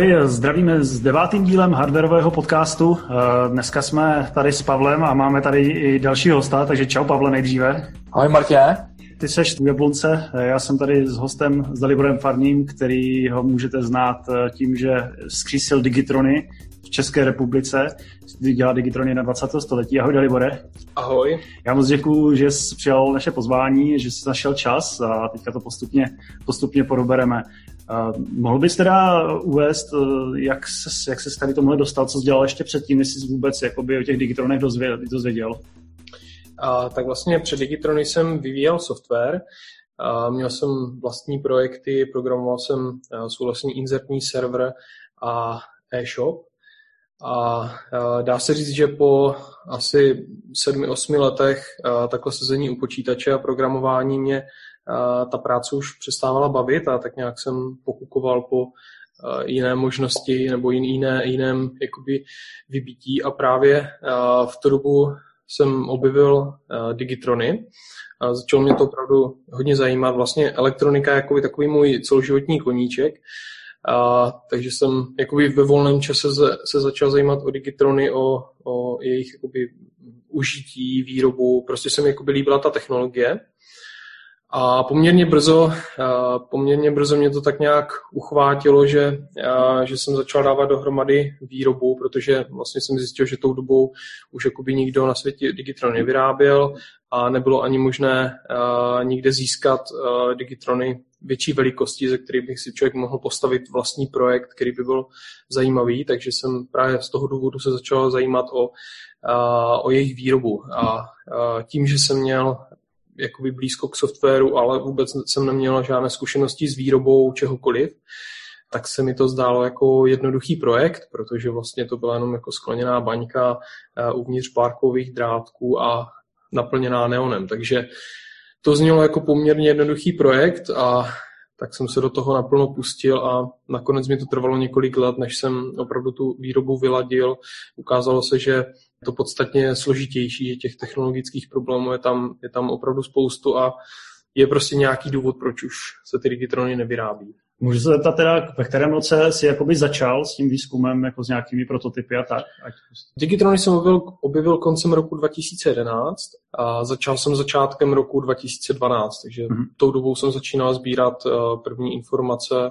Ahoj, zdravíme s devátým dílem hardwareového podcastu. Eh, dneska jsme tady s Pavlem a máme tady i dalšího hosta, takže čau Pavle nejdříve. Ahoj Martě. Ty seš v Jablonce, eh, já jsem tady s hostem, s Daliborem Farným, který ho můžete znát eh, tím, že skřísil Digitrony v České republice, dělá Digitrony na 20. století. Ahoj Dalibore. Ahoj. Já moc děkuji, že jsi přijal naše pozvání, že jsi našel čas a teďka to postupně, postupně porobereme. Mohl bys teda uvést, uh, jak se, jak se tady tomuhle dostal, co jsi dělal ještě předtím, jestli jsi vůbec jakoby, o těch digitronech dozvěděl? Uh, tak vlastně před Digitrony jsem vyvíjel software, uh, měl jsem vlastní projekty, programoval jsem uh, svůj vlastní inzertní server a e-shop. A dá se říct, že po asi sedmi, osmi letech takhle sezení u počítače a programování mě ta práce už přestávala bavit a tak nějak jsem pokukoval po jiné možnosti nebo jiné, jiném jakoby vybítí a právě v tu dobu jsem objevil Digitrony. A začalo mě to opravdu hodně zajímat. Vlastně elektronika je jako takový můj celoživotní koníček. A, takže jsem jakoby ve volném čase se, se začal zajímat o Digitrony, o, o jejich jakoby, užití, výrobu. Prostě se mi jakoby líbila ta technologie. A poměrně brzo, poměrně brzo mě to tak nějak uchvátilo, že, že jsem začal dávat dohromady výrobu, protože vlastně jsem zjistil, že tou dobou už jakoby nikdo na světě Digitron nevyráběl a nebylo ani možné nikde získat Digitrony větší velikosti, ze kterých bych si člověk mohl postavit vlastní projekt, který by byl zajímavý, takže jsem právě z toho důvodu se začal zajímat o, o jejich výrobu. A tím, že jsem měl jakoby blízko k softwaru, ale vůbec jsem neměl žádné zkušenosti s výrobou čehokoliv, tak se mi to zdálo jako jednoduchý projekt, protože vlastně to byla jenom jako skleněná baňka uvnitř párkových drátků a naplněná neonem. Takže to znělo jako poměrně jednoduchý projekt a tak jsem se do toho naplno pustil a nakonec mi to trvalo několik let, než jsem opravdu tu výrobu vyladil. Ukázalo se, že to podstatně složitější, že těch technologických problémů je tam, je tam opravdu spoustu a je prostě nějaký důvod, proč už se ty digitrony nevyrábí. Můžu se zeptat teda, ve kterém roce jsi jakoby začal s tím výzkumem jako s nějakými prototypy a tak? Ať... Digitrony jsem objevil, objevil koncem roku 2011 a začal jsem začátkem roku 2012, takže mm-hmm. tou dobou jsem začínal sbírat uh, první informace uh,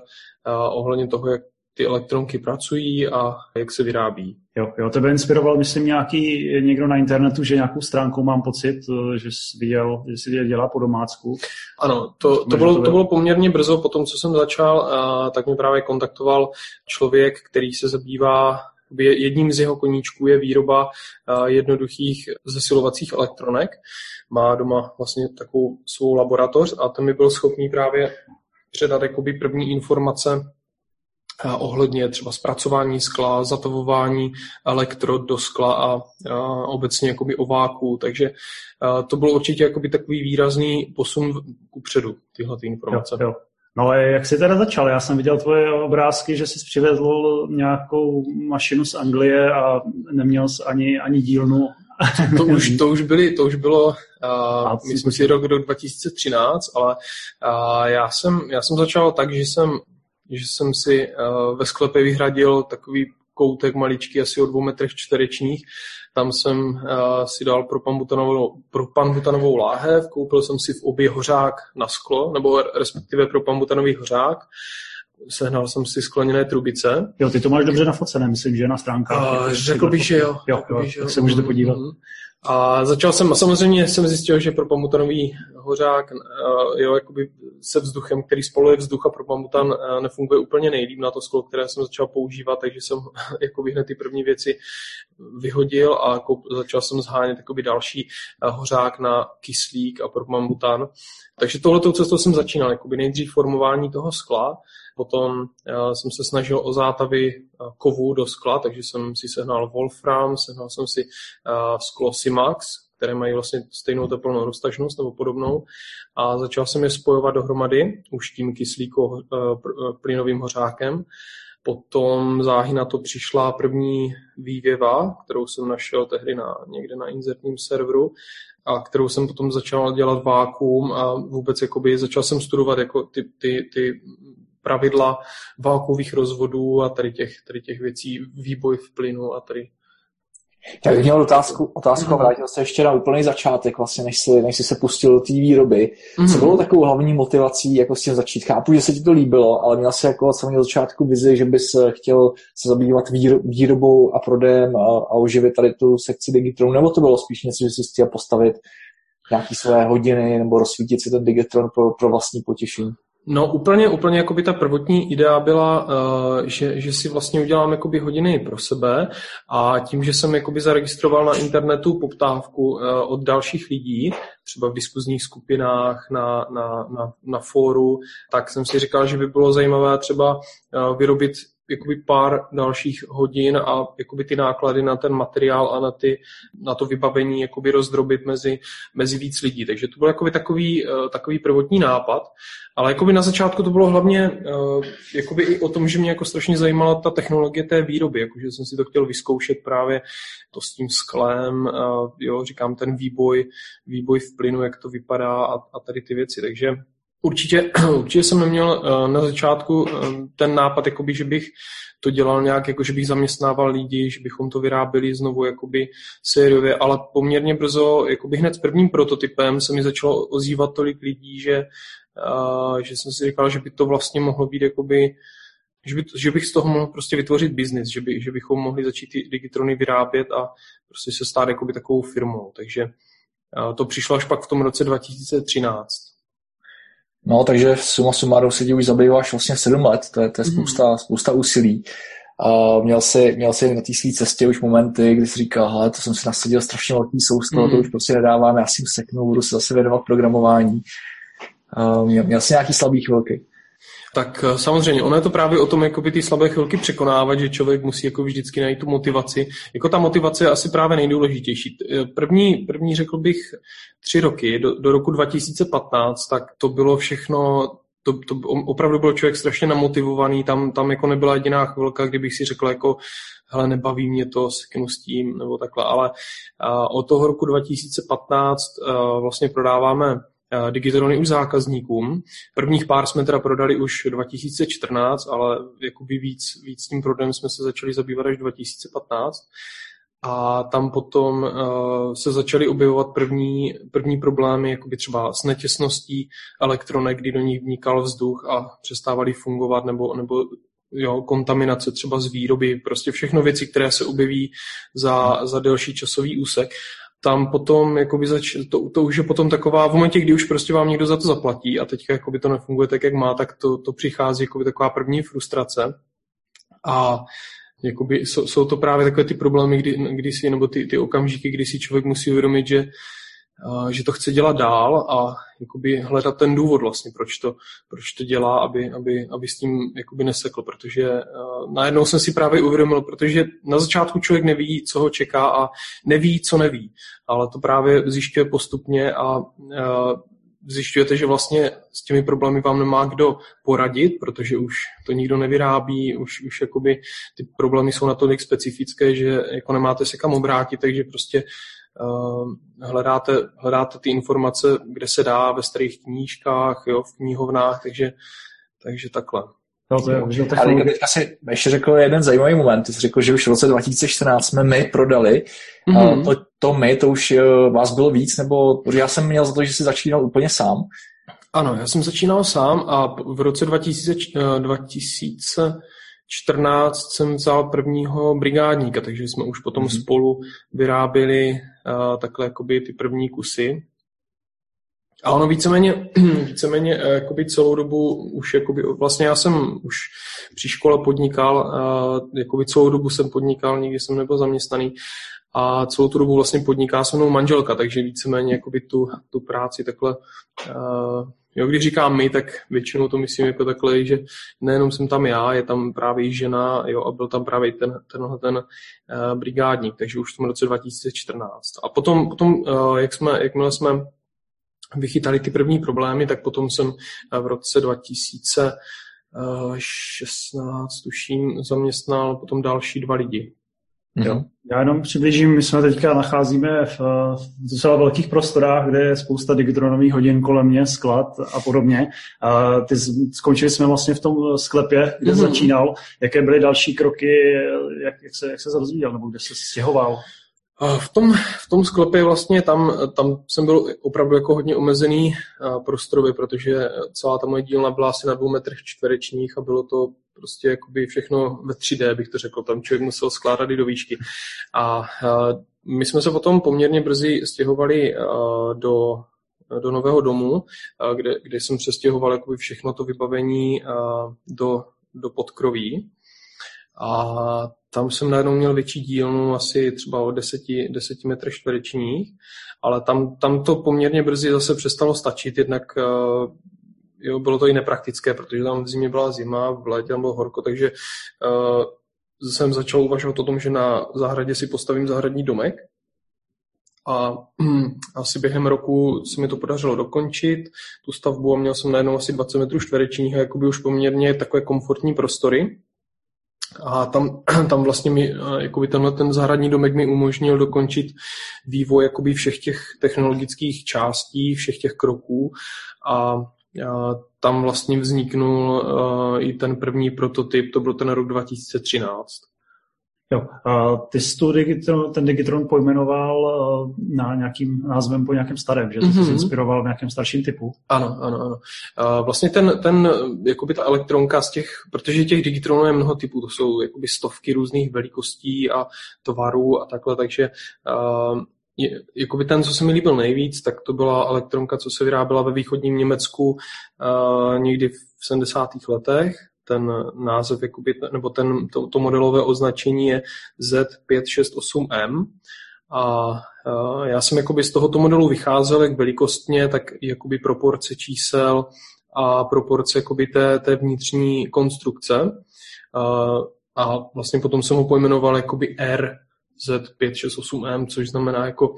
ohledně toho, jak ty elektronky pracují a jak se vyrábí. Jo, jo, tebe inspiroval, myslím, nějaký někdo na internetu, že nějakou stránku mám pocit, eh, že jsi viděl, že si dělá po domácku. Ano, to, to, bylo, to bylo poměrně brzo po tom, co jsem začal, tak mě právě kontaktoval člověk, který se zabývá Jedním z jeho koníčků je výroba jednoduchých zesilovacích elektronek. Má doma vlastně takovou svou laboratoř a ten mi byl schopný právě předat jakoby první informace ohledně třeba zpracování skla, zatavování elektrod do skla a, a obecně jakoby ováků, takže a to bylo určitě jakoby takový výrazný posun kupředu, tyhle ty informace. Jo, jo. No ale jak jsi teda začal? Já jsem viděl tvoje obrázky, že jsi přivezl nějakou mašinu z Anglie a neměl jsi ani, ani dílnu. To už, to už, byly, to už bylo, uh, myslím si, rok do 2013, ale uh, já, jsem, já jsem začal tak, že jsem že jsem si uh, ve sklepě vyhradil takový koutek maličký, asi o dvou metrech čtverečních. Tam jsem uh, si dal pro pambutanovou láhev, koupil jsem si v obě hořák na sklo, nebo respektive pro pambutanový hořák. Sehnal jsem si skleněné trubice. Jo, ty to máš dobře nafocené, myslím, že na stránkách. Uh, řekl bych, že jo. Jo, jo, jo. Tak se můžete podívat. Mm-hmm. A začal jsem, a samozřejmě jsem zjistil, že pro pamutanový hořák eh, jo, jakoby se vzduchem, který spoluje vzduch a pro pamutan eh, nefunguje úplně nejlíp na to sklo, které jsem začal používat, takže jsem jakoby hned ty první věci vyhodil a začal jsem zhánět jakoby další eh, hořák na kyslík a pro pamutan. Takže tohletou cestou jsem začínal, jakoby nejdřív formování toho skla, Potom jsem se snažil o zátavy uh, kovů do skla, takže jsem si sehnal Wolfram, sehnal jsem si uh, sklo Simax, které mají vlastně stejnou teplnou roztažnost nebo podobnou a začal jsem je spojovat dohromady už tím kyslíko plynovým hořákem. Potom záhy na to přišla první vývěva, kterou jsem našel tehdy na, někde na inzertním serveru a kterou jsem potom začal dělat vákuum a vůbec jakoby začal jsem studovat jako ty, ty, ty pravidla válkových rozvodů a tady těch, tady těch věcí, výboj v plynu a tady já bych měl otázku, otázku a mhm. vrátil se ještě na úplný začátek, vlastně, než jsi, než jsi se pustil do té výroby. Mm-hmm. Co mhm. bylo takovou hlavní motivací, jako s tím začít? Chápu, že se ti to líbilo, ale měl jsi jako od samého začátku vizi, že bys chtěl se zabývat výrobou a prodejem a, a oživit tady tu sekci Digitronu, nebo to bylo spíš něco, že jsi chtěl postavit nějaké své hodiny nebo rozsvítit si ten Digitron pro, pro vlastní potěšení? No úplně, úplně jako by ta prvotní idea byla, uh, že, že si vlastně udělám jakoby hodiny pro sebe a tím, že jsem jakoby zaregistroval na internetu poptávku uh, od dalších lidí, třeba v diskuzních skupinách, na, na, na, na fóru, tak jsem si říkal, že by bylo zajímavé třeba uh, vyrobit jakoby pár dalších hodin a jakoby ty náklady na ten materiál a na, ty, na to vybavení jakoby rozdrobit mezi, mezi víc lidí. Takže to byl jakoby takový, eh, takový prvotní nápad, ale jakoby na začátku to bylo hlavně eh, jakoby i o tom, že mě jako strašně zajímala ta technologie té výroby, jakože jsem si to chtěl vyzkoušet právě to s tím sklem, eh, jo, říkám ten výboj, výboj v plynu, jak to vypadá a, a tady ty věci. Takže Určitě, určitě jsem neměl eh, na začátku eh, ten nápad, jakoby, že bych to dělal nějak, jako že bych zaměstnával lidi, že bychom to vyráběli znovu jakoby sériově, ale poměrně brzo, jakoby hned s prvním prototypem se mi začalo ozývat tolik lidí, že, uh, že jsem si říkal, že by to vlastně mohlo být jakoby, že, by, že bych z toho mohl prostě vytvořit biznis, že, by, že bychom mohli začít ty digitrony vyrábět a prostě se stát jakoby takovou firmou. Takže to přišlo až pak v tom roce 2013. No, takže suma sumáru se už zabýváš vlastně 7 let, to je, to je mhm. spousta, spousta úsilí. A měl jsi, měl jsi na té své cestě už momenty, kdy jsi říkal, hele, to jsem si nasadil strašně velký sousto, mm. to mhm. už prostě nedávám, já si seknu, budu se zase věnovat programování. A měl, měl jsi nějaký slabý chvilky? Tak eh, samozřejmě, ono je to právě o tom, jakoby ty slabé chvilky překonávat, že člověk musí jako vždycky najít tu motivaci. Jako ta motivace je asi právě nejdůležitější. Eh, první, první řekl bych tři roky, do, do roku 2015, tak to bylo všechno to, to opravdu byl člověk strašně namotivovaný, tam, tam jako nebyla jediná chvilka, kdybych si řekl jako hele, nebaví mě to, seknu s tím, nebo takhle, ale uh, od toho roku 2015 uh, vlastně prodáváme Digitrony už zákazníkům. Prvních pár jsme teda prodali už 2014, ale jakoby víc, víc tím prodejem jsme se začali zabývat až 2015. A tam potom uh, se začaly objevovat první, první problémy, jakoby třeba s netěsností elektronek, kdy do nich vnikal vzduch a přestávaly fungovat, nebo, nebo jo, kontaminace třeba z výroby, prostě všechno věci, které se objeví za, za delší časový úsek tam potom jakoby zač, to, to už je potom taková, v momentě, kdy už prostě vám někdo za to zaplatí a teďka jakoby to nefunguje tak, jak má, tak to, to přichází jakoby taková první frustrace. A jakoby jsou, jsou to právě takové ty problémy, kdy, kdy si, nebo ty, ty okamžiky, kdy si člověk musí uvědomit, že že to chce dělat dál a jakoby hledat ten důvod vlastně, proč to, proč to dělá, aby, aby, aby s tím jakoby nesekl, protože uh, najednou jsem si právě uvědomil, protože na začátku člověk neví, co ho čeká a neví, co neví, ale to právě zjišťuje postupně a uh, zjišťujete, že vlastně s těmi problémy vám nemá kdo poradit, protože už to nikdo nevyrábí, už, už jakoby ty problémy jsou natolik specifické, že jako nemáte se kam obrátit, takže prostě Ehm, hledáte, hledáte ty informace, kde se dá, ve starých knížkách, jo, v knihovnách, takže, takže takhle. No, to je, že Ale teďka si ještě řekl jeden zajímavý moment. Ty jsi řekl, že už v roce 2014 jsme my prodali. Mm-hmm. To, to my, to už eh, vás bylo víc, nebo já jsem měl za to, že jsi začínal úplně sám. Ano, já jsem začínal sám a v roce 2000, 2000 14 jsem vzal prvního brigádníka, takže jsme už potom mm-hmm. spolu vyráběli uh, takhle jakoby ty první kusy. A ono víceméně, víceméně uh, jakoby celou dobu už jakoby, vlastně já jsem už při škole podnikal, uh, jakoby celou dobu jsem podnikal, nikdy jsem nebyl zaměstnaný a celou tu dobu vlastně podniká se mnou manželka, takže víceméně jakoby tu, tu práci takhle Jo, když říkám my, tak většinou to myslím jako takhle, že nejenom jsem tam já, je tam právě žena, jo, a byl tam právě ten, tenhle ten uh, brigádník, takže už v tom roce 2014. A potom, potom uh, jak jsme, jakmile jsme vychytali ty první problémy, tak potom jsem uh, v roce 2016, tuším, zaměstnal potom další dva lidi. Jo. Já jenom přiblížím, my jsme teďka nacházíme v, v docela velkých prostorách, kde je spousta digitronových hodin kolem mě, sklad a podobně. A ty skončili jsme vlastně v tom sklepě, kde mm-hmm. začínal. Jaké byly další kroky, jak, jak, se, jak se rozvíjel, nebo kde se stěhoval? V tom, v tom sklepě vlastně tam, tam jsem byl opravdu jako hodně omezený prostorově, protože celá ta moje dílna byla asi na dvou metrech čtverečních a bylo to prostě jakoby všechno ve 3D, bych to řekl. Tam člověk musel skládat i do výšky. A my jsme se potom poměrně brzy stěhovali do, do nového domu, kde, kde jsem přestěhoval jakoby všechno to vybavení do, do podkroví. A tam jsem najednou měl větší dílnu, asi třeba o 10, 10 metrech čtverečních, ale tam, tam to poměrně brzy zase přestalo stačit, jednak jo, bylo to i nepraktické, protože tam v zimě byla zima, v létě tam bylo horko, takže uh, jsem začal uvažovat o tom, že na zahradě si postavím zahradní domek. A asi během roku se mi to podařilo dokončit, tu stavbu, a měl jsem najednou asi 20 metrů čtverečních a jakoby už poměrně takové komfortní prostory. A tam, tam vlastně mi, eh, jakoby tenhle ten zahradní domek mi umožnil dokončit vývoj jakoby všech těch technologických částí, všech těch kroků a tam vlastně vzniknul uh, i ten první prototyp, to byl ten rok 2013. Jo, a ty jsi tu Digitron, ten Digitron pojmenoval uh, na nějakým názvem po nějakém starém, že? Ty mm-hmm. jsi inspiroval v nějakém starším typu. Ano, ano, ano. Uh, vlastně ten, ten, jakoby ta elektronka z těch, protože těch Digitronů je mnoho typů, to jsou jakoby stovky různých velikostí a tovarů a takhle, takže uh, jakoby ten, co se mi líbil nejvíc, tak to byla elektronka, co se vyráběla ve východním Německu uh, někdy v 70. letech. Ten název, jakoby, nebo ten, to, to modelové označení je Z568M. A uh, já jsem jakoby z tohoto modelu vycházel jak velikostně, tak jakoby proporce čísel a proporce jakoby té, té vnitřní konstrukce. Uh, a vlastně potom jsem ho pojmenoval jakoby R Z568M, což znamená jako,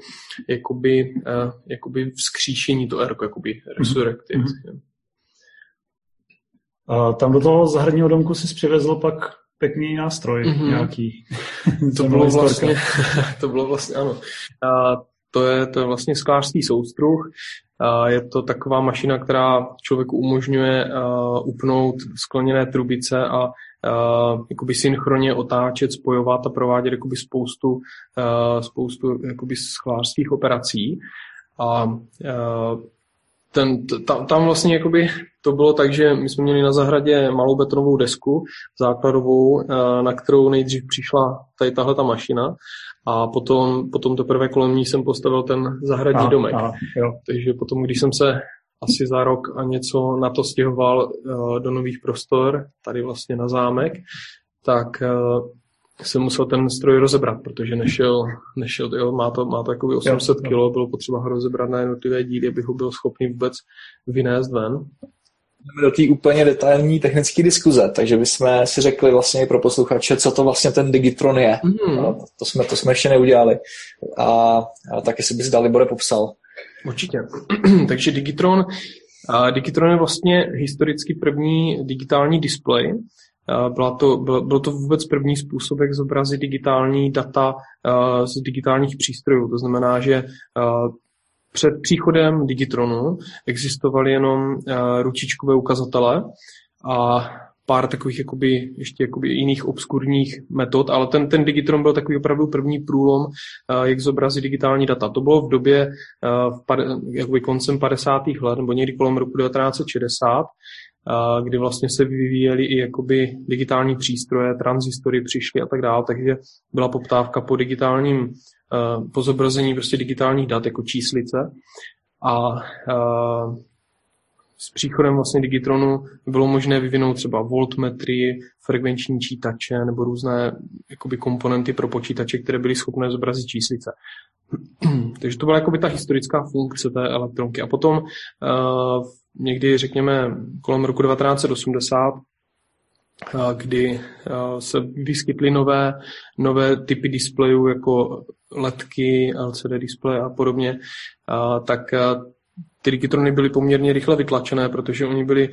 jakoby, uh, jakoby vzkříšení to R, jakoby resurrected. Mm-hmm. A tam do toho zahradního domku si přivezl pak pěkný nástroj mm-hmm. nějaký. to bylo vlastně, to bylo vlastně, ano. A to je, to je vlastně sklářský soustruh. A je to taková mašina, která člověku umožňuje uh, upnout skleněné trubice a uh, jakoby synchronně otáčet, spojovat a provádět jakoby spoustu, uh, spoustu jakoby sklářských operací. A uh, ten, tam, tam vlastně jakoby to bylo tak, že my jsme měli na zahradě malou betonovou desku základovou, na kterou nejdřív přišla tady tahle ta mašina a potom, potom teprve kolem ní jsem postavil ten zahradní a, domek. A, jo. Takže potom, když jsem se asi za rok a něco na to stěhoval uh, do nových prostor, tady vlastně na zámek, tak uh, jsem musel ten stroj rozebrat, protože nešel, nešel jo, má to, má to jako 800 kg, bylo potřeba ho rozebrat na jednotlivé díly, abych ho byl schopný vůbec vynést ven do té úplně detailní technické diskuze, takže bychom si řekli vlastně pro posluchače, co to vlastně ten Digitron je. Mm. No, to, jsme, to jsme ještě neudělali. A, a tak jestli bys Dalibore popsal. Určitě. Takže Digitron, Digitron je vlastně historicky první digitální displej. Byla to, byl, byl to vůbec první způsob, jak zobrazit digitální data z digitálních přístrojů. To znamená, že před příchodem Digitronu existovaly jenom ručičkové ukazatele a pár takových jakoby, ještě jakoby jiných obskurních metod, ale ten, ten Digitron byl takový opravdu první průlom, uh, jak zobrazit digitální data. To bylo v době uh, v jakoby koncem 50. let, nebo někdy kolem roku 1960, uh, kdy vlastně se vyvíjely i jakoby digitální přístroje, transistory přišly a tak dále, takže byla poptávka po digitálním, po zobrazení prostě digitálních dat jako číslice. A s příchodem vlastně Digitronu bylo možné vyvinout třeba voltmetry, frekvenční čítače nebo různé jakoby, komponenty pro počítače, které byly schopné zobrazit číslice. Takže to byla jakoby ta historická funkce té elektronky. A potom uh, někdy, řekněme, kolem roku 1980, uh, kdy uh, se vyskytly nové, nové typy displejů jako ledky, LCD displeje a podobně, tak ty digitrony byly poměrně rychle vytlačené, protože oni byli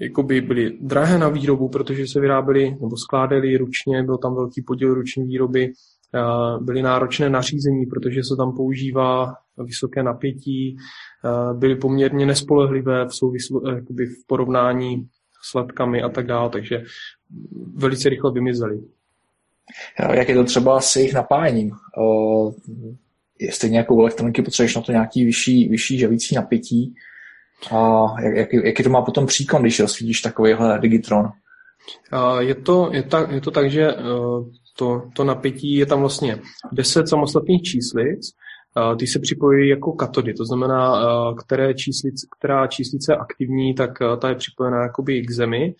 jakoby byly drahé na výrobu, protože se vyráběly nebo skládaly ručně, byl tam velký podíl ruční výroby byly náročné nařízení, protože se tam používá vysoké napětí, byly poměrně nespolehlivé v, souvislu, jakoby v porovnání s letkami a tak dále, takže velice rychle vymizely. Jak je to třeba s jejich napájením? Jestli nějakou elektroniky potřebuješ na to nějaký vyšší, vyšší žavící napětí, a jak, jak, jaký to má potom příkon, když rozsvítíš takovýhle Digitron? Je to, je, tak, je to tak, že e, to, to napětí je tam vlastně 10 samostatných číslic, ty se připojí jako katody, to znamená, e, které číslice, která číslice je aktivní, tak e, ta je připojená jakoby k zemi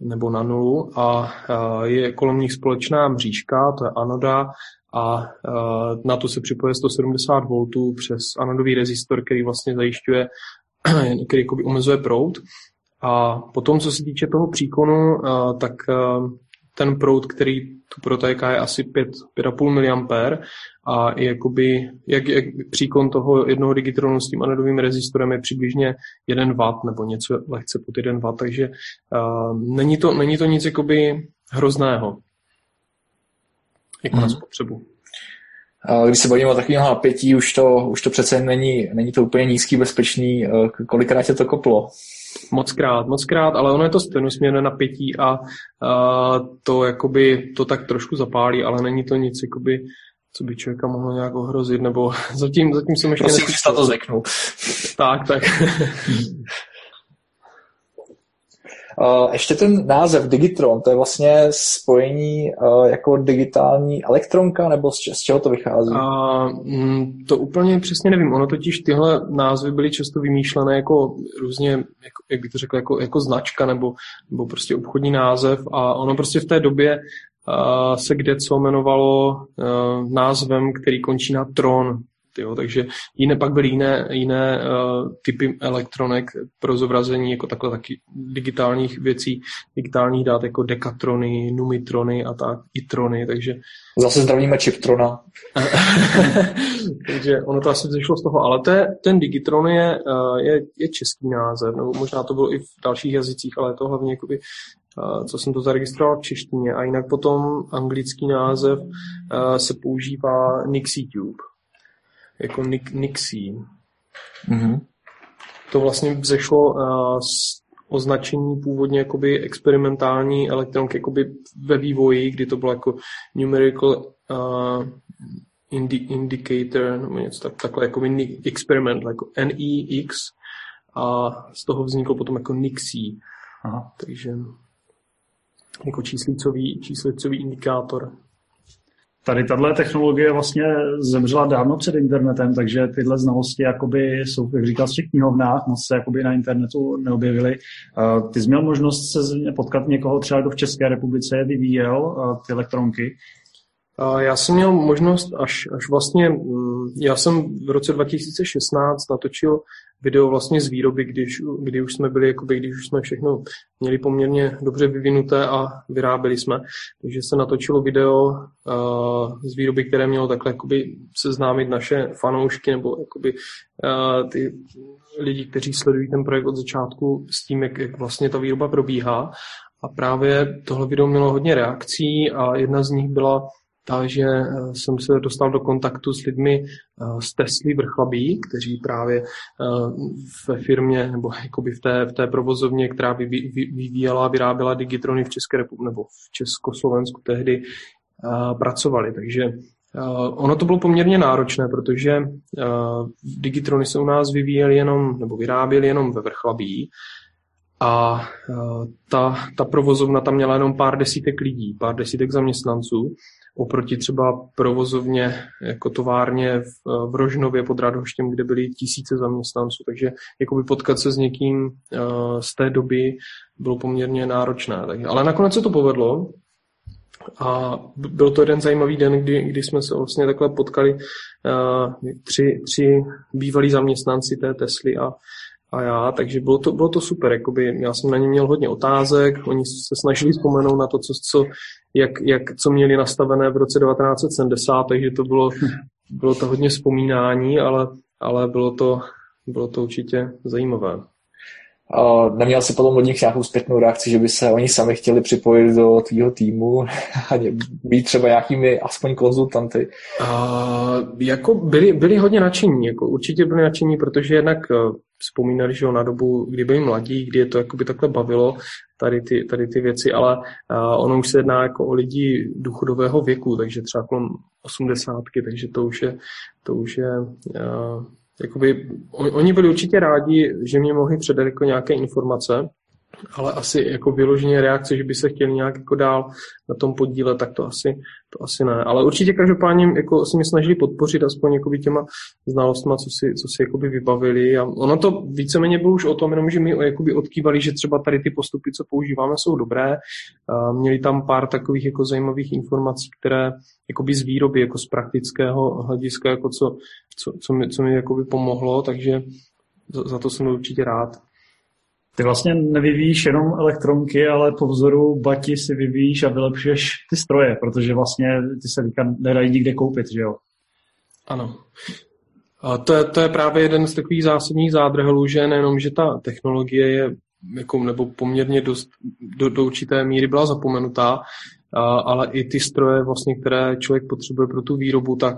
nebo na nulu a je kolem nich společná mřížka, to je anoda, a na to se připoje 170 V přes anodový rezistor, který vlastně zajišťuje který jakoby omezuje proud. A potom, co se týče toho příkonu, tak ten proud, který tu protéká, je asi 5, 5,5 mA a jakoby, jak, jak příkon toho jednoho digitronu s tím anodovým rezistorem je přibližně 1 W nebo něco lehce pod 1 W, takže uh, není, to, není to nic jakoby hrozného jako hmm. na mhm. spotřebu. Když se bavíme o takového napětí, už to, už to přece není, není to úplně nízký, bezpečný. Eh, kolikrát tě to koplo? Moc krát, moc krát, ale ono je to stejnosměrné napětí a, a to jakoby to tak trošku zapálí, ale není to nic jakoby co by člověka mohlo nějak ohrozit, nebo zatím, zatím jsem ještě... Prosím, to řeknu. Tak, tak. ještě ten název Digitron, to je vlastně spojení jako digitální elektronka, nebo z, čeho to vychází? A, mm, to úplně přesně nevím. Ono totiž tyhle názvy byly často vymýšlené jako různě, jako, jak bych to řekl, jako, jako značka nebo, nebo prostě obchodní název a ono prostě v té době se kde co jmenovalo názvem, který končí na tron, Jo, takže jiné pak byly jiné, jiné uh, typy elektronek pro zobrazení jako takhle taky digitálních věcí, digitálních dát jako dekatrony, numitrony a tak, itrony, takže... Zase zdravíme chiptrona. takže ono to asi vzešlo z toho, ale te, ten digitron je, uh, je, je český název, nebo možná to bylo i v dalších jazycích, ale je to hlavně jakoby uh, co jsem to zaregistroval v češtině. A jinak potom anglický název se používá Nixie Tube jako Nick, Nixie. Mm-hmm. To vlastně vzešlo uh, z označení původně jakoby experimentální elektronky jakoby ve vývoji, kdy to bylo jako numerical uh, indi, indicator nebo něco tak, takhle jako experiment, jako NEX a z toho vzniklo potom jako Nixie. Aha. Takže jako číslicový, číslicový indikátor tady tahle technologie vlastně zemřela dávno před internetem, takže tyhle znalosti jakoby jsou, jak říkal, v těch knihovnách, moc se jakoby na internetu neobjevily. Ty jsi měl možnost se potkat někoho třeba, kdo v České republice je vyvíjel ty elektronky. Já jsem měl možnost až, až vlastně, mm, já jsem v roce 2016 natočil video vlastně z výroby, když, kdy už jsme byli, jakoby, když už jsme všechno měli poměrně dobře vyvinuté a vyráběli jsme. Takže se natočilo video uh, z výroby, které mělo takhle jakoby seznámit naše fanoušky nebo jakoby, uh, ty lidi, kteří sledují ten projekt od začátku s tím, jak, jak vlastně ta výroba probíhá. A právě tohle video mělo hodně reakcí a jedna z nich byla takže eh, jsem se dostal do kontaktu s lidmi eh, z Tesly Vrchlabí, kteří právě eh, ve firmě nebo jakoby v té, v té provozovně, která vyvíjela, vyráběla digitrony v České republice nebo v Československu tehdy pracovali. Takže ono to bylo poměrně náročné, protože digitrony se u nás vyvíjely jenom, nebo vyráběly jenom ve Vrchlabí, a ta, ta provozovna tam měla jenom pár desítek lidí, pár desítek zaměstnanců oproti třeba provozovně jako továrně v, v Rožnově pod Radhoštěm, kde byly tisíce zaměstnanců, takže jakoby potkat se s někým uh, z té doby bylo poměrně náročné. Tak, ale nakonec se to povedlo a byl to jeden zajímavý den, kdy, kdy jsme se vlastně takhle potkali uh, tři, tři bývalí zaměstnanci té Tesly a a já, takže bylo to, bylo to super, jakoby já jsem na ně měl hodně otázek, oni se snažili vzpomenout na to, co, co, jak, jak, co měli nastavené v roce 1970, takže to bylo, bylo to hodně vzpomínání, ale, ale bylo, to, bylo to určitě zajímavé. Neměl si potom od nich nějakou zpětnou reakci, že by se oni sami chtěli připojit do tvýho týmu a být třeba nějakými aspoň konzultanty? Uh, jako byli, byli hodně nadšení, jako určitě byli nadšení, protože jednak uh, vzpomínali, že na dobu, kdy byli mladí, kdy je to jakoby takhle bavilo, tady ty, tady ty věci, ale uh, ono už se jedná jako o lidi důchodového věku, takže třeba kolem osmdesátky, takže to už je, to už je uh, jakoby, on, oni byli určitě rádi, že mě mohli předat jako nějaké informace, ale asi jako vyloženě reakce, že by se chtěli nějak jako dál na tom podílet, tak to asi, to asi ne. Ale určitě každopádně jako se mi snažili podpořit aspoň jakoby těma znalostma, co si, co si jakoby vybavili. A ono to víceméně bylo už o tom, jenom že mi jakoby odkývali, že třeba tady ty postupy, co používáme, jsou dobré. A měli tam pár takových jako zajímavých informací, které jakoby z výroby, jako z praktického hlediska, jako co, co, co mi, co mi jakoby pomohlo, takže za, za to jsem určitě rád. Ty vlastně nevyvíjíš jenom elektronky, ale po vzoru Bati si vyvíjíš a vylepšuješ ty stroje, protože vlastně ty se nedají nikde koupit, že jo? Ano. A to, je, to je právě jeden z takových zásadních zádrhelů, že nejenom, že ta technologie je jako, nebo poměrně dost, do, do určité míry byla zapomenutá, ale i ty stroje, vlastně, které člověk potřebuje pro tu výrobu, tak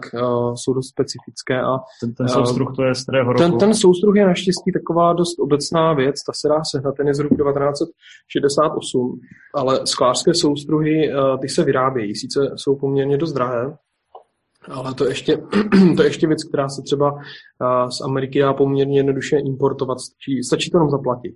jsou dost specifické. A, ten, ten soustruh to je z kterého roku? Ten, ten soustruh je naštěstí taková dost obecná věc, ta se dá sehnat, ten je z roku 1968, ale sklářské soustruhy, uh, ty se vyrábějí, sice jsou poměrně dost drahé, ale to ještě, to je ještě věc, která se třeba z Ameriky dá poměrně jednoduše importovat, stačí, stačí to jenom zaplatit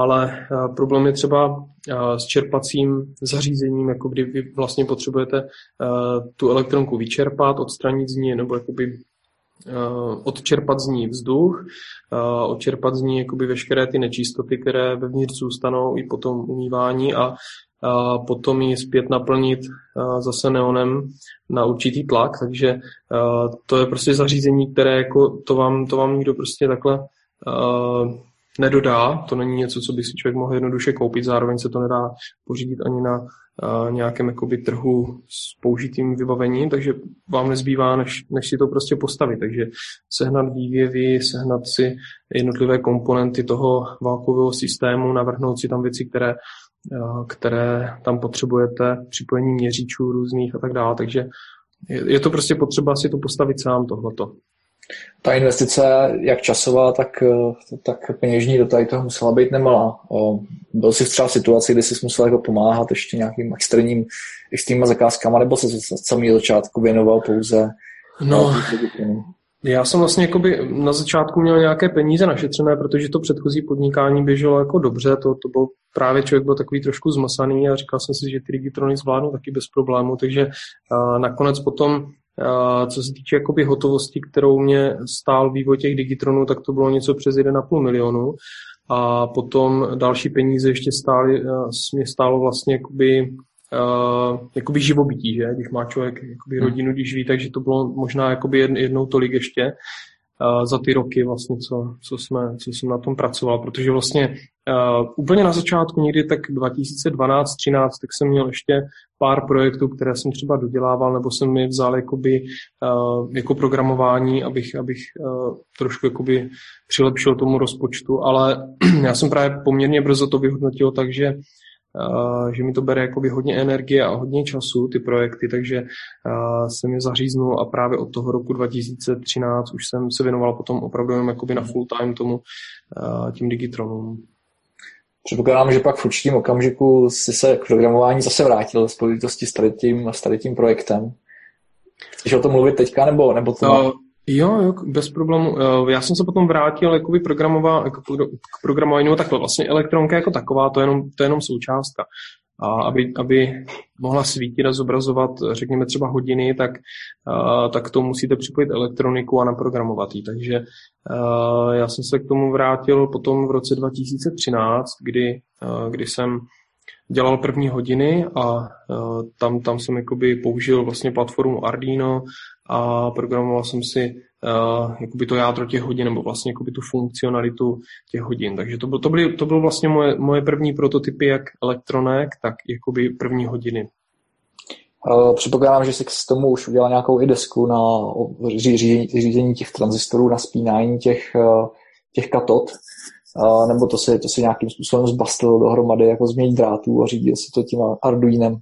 ale eh, problém je třeba eh, s čerpacím zařízením, jako kdy vy vlastně potřebujete eh, tu elektronku vyčerpat, odstranit z ní, nebo jakoby odčerpat z ní vzduch, odčerpat z ní jakoby veškeré ty nečistoty, které vevnitř zůstanou i po tom umývání a potom ji zpět naplnit zase neonem na určitý tlak, takže to je prostě zařízení, které jako to vám, to vám nikdo prostě takhle nedodá. To není něco, co by si člověk mohl jednoduše koupit, zároveň se to nedá pořídit ani na uh, nějakém jakoby, trhu s použitým vybavením, takže vám nezbývá, než, než si to prostě postavit. Takže sehnat vývěvy, sehnat si jednotlivé komponenty toho válkového systému, navrhnout si tam věci, které, uh, které tam potřebujete, připojení měříčů různých a tak dále. Takže je, je to prostě potřeba si to postavit sám tohleto ta investice, jak časová, tak, eh, tak peněžní do tady toho musela být nemalá. Byl jsi třeba v situaci, kdy jsi musel jako pomáhat ještě nějakým extrémním, extrémníma zakázkama, nebo se samý začátku věnoval pouze No, já jsem vlastně jakoby na začátku měl nějaké peníze našetřené, protože to předchozí podnikání běželo jako dobře, to, to byl právě člověk byl takový trošku zmasaný a říkal jsem si, že ty digitrony zvládnu taky bez problému, takže uh, nakonec potom co se týče jakoby hotovosti, kterou mě stál vývoj těch digitronů, tak to bylo něco přes 1,5 milionu. A potom další peníze ještě stály, mě stálo vlastně jakoby, uh, jakoby živobytí, že? Když má člověk jakoby hmm. rodinu, když ví, takže to bylo možná jakoby jednou tolik ještě za ty roky, vlastně, co, co, jsme, co jsem na tom pracoval, protože vlastně uh, úplně na začátku, někdy tak 2012-13, tak jsem měl ještě pár projektů, které jsem třeba dodělával, nebo jsem mi vzal jakoby, uh, jako programování, abych, abych uh, trošku jakoby přilepšil tomu rozpočtu, ale já jsem právě poměrně brzo to vyhodnotil, takže že mi to bere jakoby hodně energie a hodně času, ty projekty, takže jsem je zaříznul a právě od toho roku 2013 už jsem se věnoval potom opravdu jenom jakoby na full time tomu tím digitronům. Předpokládám, že pak v určitém okamžiku si se k programování zase vrátil z spojitosti s tady tím, s tady tím projektem. Chceš o tom mluvit teďka, nebo, nebo to? No, Jo, jo, bez problému. Eh, já jsem se potom vrátil jakoby programová, jako k programování, no takhle vlastně elektronka jako taková, to je jenom, to je jenom součástka. A aby, aby mohla svítit a zobrazovat, řekněme třeba hodiny, tak, tak to musíte připojit elektroniku a naprogramovat ji. Takže já jsem se k tomu vrátil potom v roce 2013, kdy, kdy jsem dělal první hodiny a tam, tam jsem jakoby použil vlastně platformu Arduino a programoval jsem si uh, jakoby to jádro těch hodin, nebo vlastně jakoby tu funkcionalitu těch hodin. Takže to, byl, to, byly, to bylo vlastně moje, moje první prototypy jak elektronek, tak jakoby první hodiny. Uh, předpokládám, že jsi k tomu už udělal nějakou i desku na řízení, řízení těch tranzistorů, na spínání těch, uh, těch katod. a, nebo to si, to si nějakým způsobem zbastil dohromady jako změnit drátů a řídil si to tím Arduinem?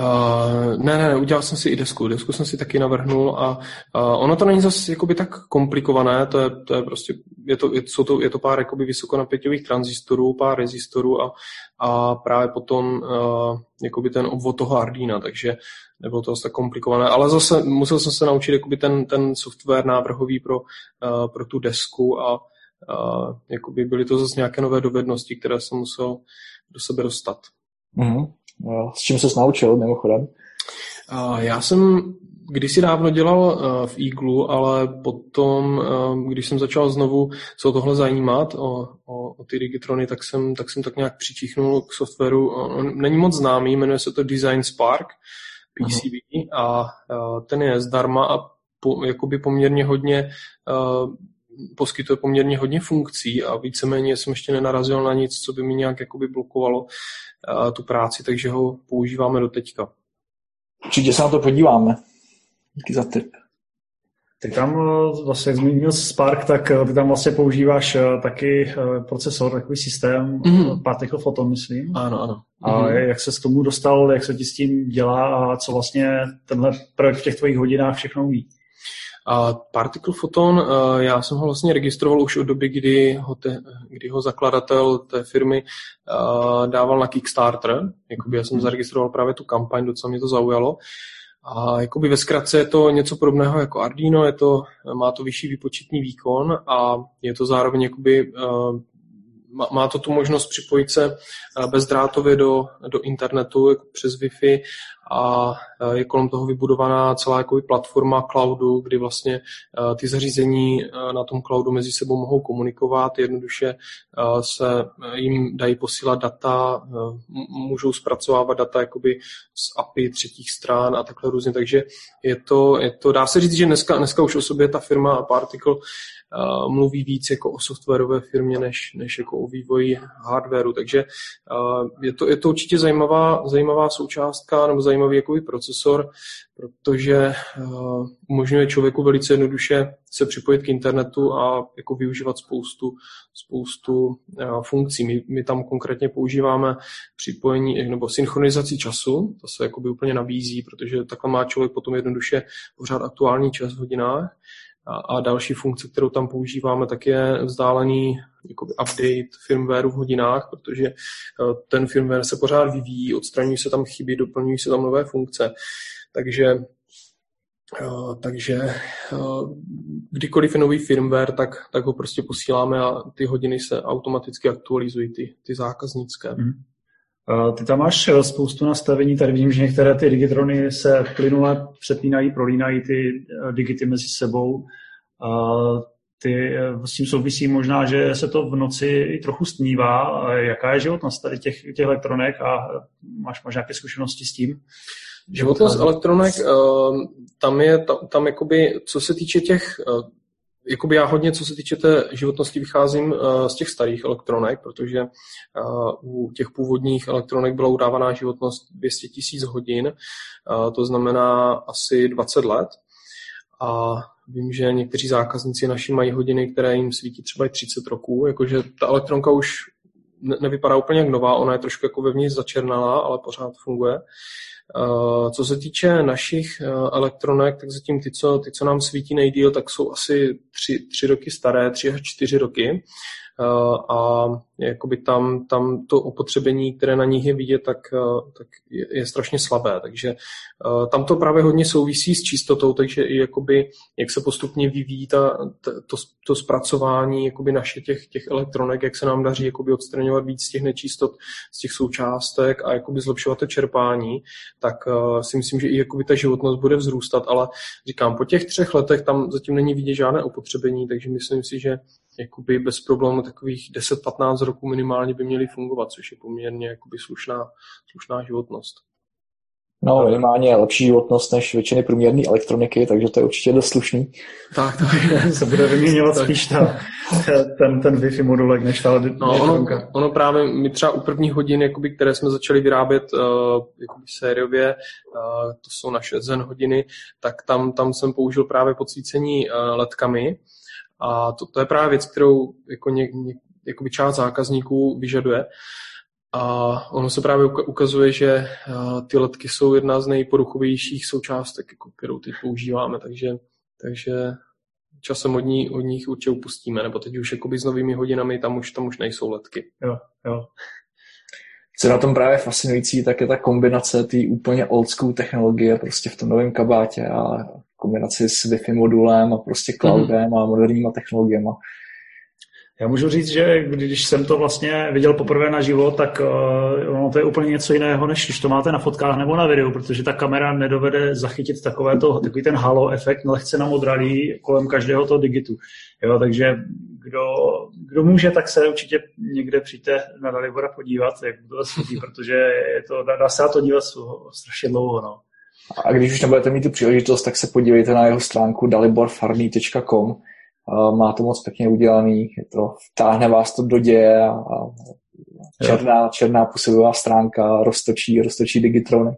Uh, ne, ne, udělal jsem si i desku. Desku jsem si taky navrhnul a uh, ono to není zase jakoby tak komplikované, to je, to je prostě, je to, je, jsou to, je to pár jakoby vysokonapěťových tranzistorů, pár rezistorů a, a právě potom uh, jakoby ten obvod toho Ardína, takže nebylo to zase tak komplikované, ale zase musel jsem se naučit jakoby ten, ten software návrhový pro, uh, pro tu desku a uh, jakoby byly to zase nějaké nové dovednosti, které jsem musel do sebe dostat. Mm-hmm. S čím se naučil mimochodem? Já jsem kdysi dávno dělal v Eagle, ale potom, když jsem začal znovu se o tohle zajímat, o, o, o ty digitrony, tak jsem, tak jsem tak nějak přičíchnul k softwaru. On není moc známý, jmenuje se to Design Spark, PCB, uh-huh. a ten je zdarma a po, jakoby poměrně hodně poskytuje poměrně hodně funkcí a víceméně jsem ještě nenarazil na nic, co by mi nějak jakoby blokovalo uh, tu práci, takže ho používáme do teďka. Určitě se na to podíváme. Díky za tip. Ty tam eh, vlastně, jak zmínil Spark, tak eh, ty tam vlastně používáš taky procesor, takový systém, mm-hmm. Particle Photon, myslím. Ano, ano. A mm-hmm. jak se k tomu dostal, jak se ti s tím dělá a co vlastně tenhle projekt v těch tvojich hodinách všechno umí? A Particle Photon, eh, já jsem ho vlastně registroval už od doby, kdy ho, te, kdy ho zakladatel té firmy eh, dával na Kickstarter. Jakoby já jsem mhm. zaregistroval právě tu kampaň, docela mě to zaujalo. A jakoby ve zkratce je to něco podobného jako Arduino, je to, má to vyšší výpočetní výkon a je to zároveň jakoby, uh, má to tu možnost připojit se bezdrátově do, do internetu jako přes Wi-Fi a je kolem toho vybudovaná celá jako platforma cloudu, kdy vlastně ty zařízení na tom cloudu mezi sebou mohou komunikovat, jednoduše se jim dají posílat data, můžou zpracovávat data jakoby z API třetích stran a takhle různě, takže je to, je to dá se říct, že dneska, dneska už o sobě ta firma Particle mluví víc jako o softwarové firmě, než, než jako o vývoji hardwareu. Takže je, to, je to určitě zajímavá, zajímavá součástka nebo zajímavý jakoby procesor, protože uh, umožňuje člověku velice jednoduše se připojit k internetu a jako využívat spoustu, spoustu uh, funkcí. My, my tam konkrétně používáme připojení nebo synchronizaci času, to se jakoby úplně nabízí, protože takhle má člověk potom jednoduše pořád aktuální čas v hodinách. A, a další funkce, kterou tam používáme, tak je vzdálený jakoby update firmwareu v hodinách, protože eh, ten firmware se pořád vyvíjí, odstraňují se tam chyby, doplňují se tam nové funkce. Takže eh, takže eh, kdykoliv je nový firmware, tak, tak ho prostě posíláme a ty hodiny se automaticky aktualizují, ty, ty zákaznické. Mm. Ty tam máš eh, spoustu nastavení, tady vidím, že některé ty digitrony se plynule přepínají, prolínají ty eh, digity mezi sebou. Ty eh, s tím souvisí možná, že se to v noci i trochu stnívá. Jaká je životnost tady těch, těch elektronek a máš, máš nějaké zkušenosti s tím? Životnost elektronek, tam je, tam, tam jakoby, co se týče těch jakoby já hodně, co se týče té životnosti, vycházím uh, z těch starých elektronek, protože uh, u těch původních elektronek byla udávaná životnost 200 tisíc hodin, uh, to znamená asi 20 let. A vím, že někteří zákazníci naši mají hodiny, které jim svítí třeba i 30 roků, jakože ta elektronka už ne- nevypadá úplně jak nová, ona je trošku jako vevnitř začernalá, ale pořád funguje. Co se týče našich eh, elektronek, tak zatím ty, co, ty, co nám svítí nejdíl, tak jsou asi tři, tři roky staré, tři až čtyři roky. Eh, a jakoby tam, tam to opotřebení, které na nich je vidět, tak, eh, tak je, je strašně slabé. Takže tam to právě hodně souvisí s čistotou, takže i jakoby, jak se postupně vyvíjí ta, to, to zpracování jakoby naše těch, těch elektronek, jak se nám daří odstraňovat víc těch nečistot, z těch součástek a jakoby zlepšovat to čerpání, tak si myslím, že i jakoby ta životnost bude vzrůstat, ale říkám, po těch třech letech tam zatím není vidět žádné opotřebení, takže myslím si, že jakoby bez problémů takových 10-15 roků minimálně by měly fungovat, což je poměrně jakoby slušná, slušná životnost. No, minimálně lepší životnost než většiny průměrné elektroniky, takže to je určitě dost slušný. Tak, tak. se bude vyměňovat spíš ta, ten, ten Wi-Fi modulek, než ta no, ono, ono, právě, my třeba u prvních hodin, jakoby, které jsme začali vyrábět uh, jakoby sériově, uh, to jsou naše Zen hodiny, tak tam, tam jsem použil právě podsvícení uh, ledkami, a to, to je právě věc, kterou jako ně, ně, jakoby část zákazníků vyžaduje. A ono se právě ukazuje, že ty letky jsou jedna z nejporuchovějších součástek, jako kterou teď používáme, takže, takže časem od, ní, od nich určitě upustíme, nebo teď už jakoby s novými hodinami tam už, tam už nejsou letky. Jo, jo. Co na tom právě fascinující, tak je ta kombinace té úplně old school technologie prostě v tom novém kabátě a kombinaci s Wi-Fi modulem a prostě cloudem mm-hmm. a moderníma technologiemi. Já můžu říct, že když jsem to vlastně viděl poprvé na život, tak uh, ono to je úplně něco jiného, než když to máte na fotkách nebo na videu, protože ta kamera nedovede zachytit takové to, takový ten halo efekt lehce namodralý kolem každého toho digitu. Jo, takže kdo, kdo může, tak se určitě někde přijďte na Dalibora podívat, jak to svítí, protože je to, dá se na to dívat strašně dlouho. No. A když už nebudete mít tu příležitost, tak se podívejte na jeho stránku daliborfarný.com, má to moc pěkně udělaný, je to, vtáhne vás to do děje a, a černá, černá působivá stránka roztočí, roztočí digitrony.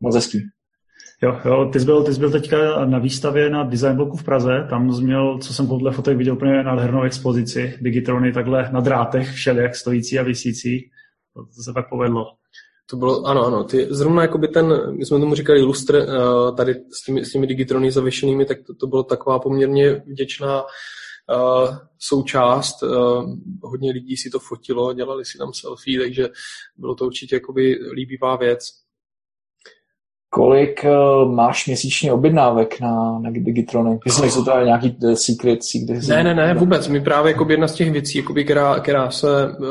Moc hezký. Jo, jo, ty jsi, byl, ty jsi byl teďka na výstavě na Design Bloku v Praze, tam jsi měl, co jsem podle fotek viděl, úplně nádhernou expozici, Digitrony takhle na drátech, všelijak stojící a vysící. To, to se tak povedlo. To bylo, ano, ano. Ty, zrovna jakoby ten, my jsme tomu říkali lustr, eh, tady s těmi, s těmi digitrony zavěšenými, tak to, to bylo taková poměrně vděčná uh, součást. Uh, hodně lidí si to fotilo, dělali si tam selfie, takže bylo to určitě jakoby líbivá věc. Kolik uh, máš měsíčně objednávek na, na Digitrony? Jestli nejsou to nějaký uh, secret, secret? Ne, ne, ne, vůbec. My právě jako jedna z těch věcí, jakoby, která, která se uh,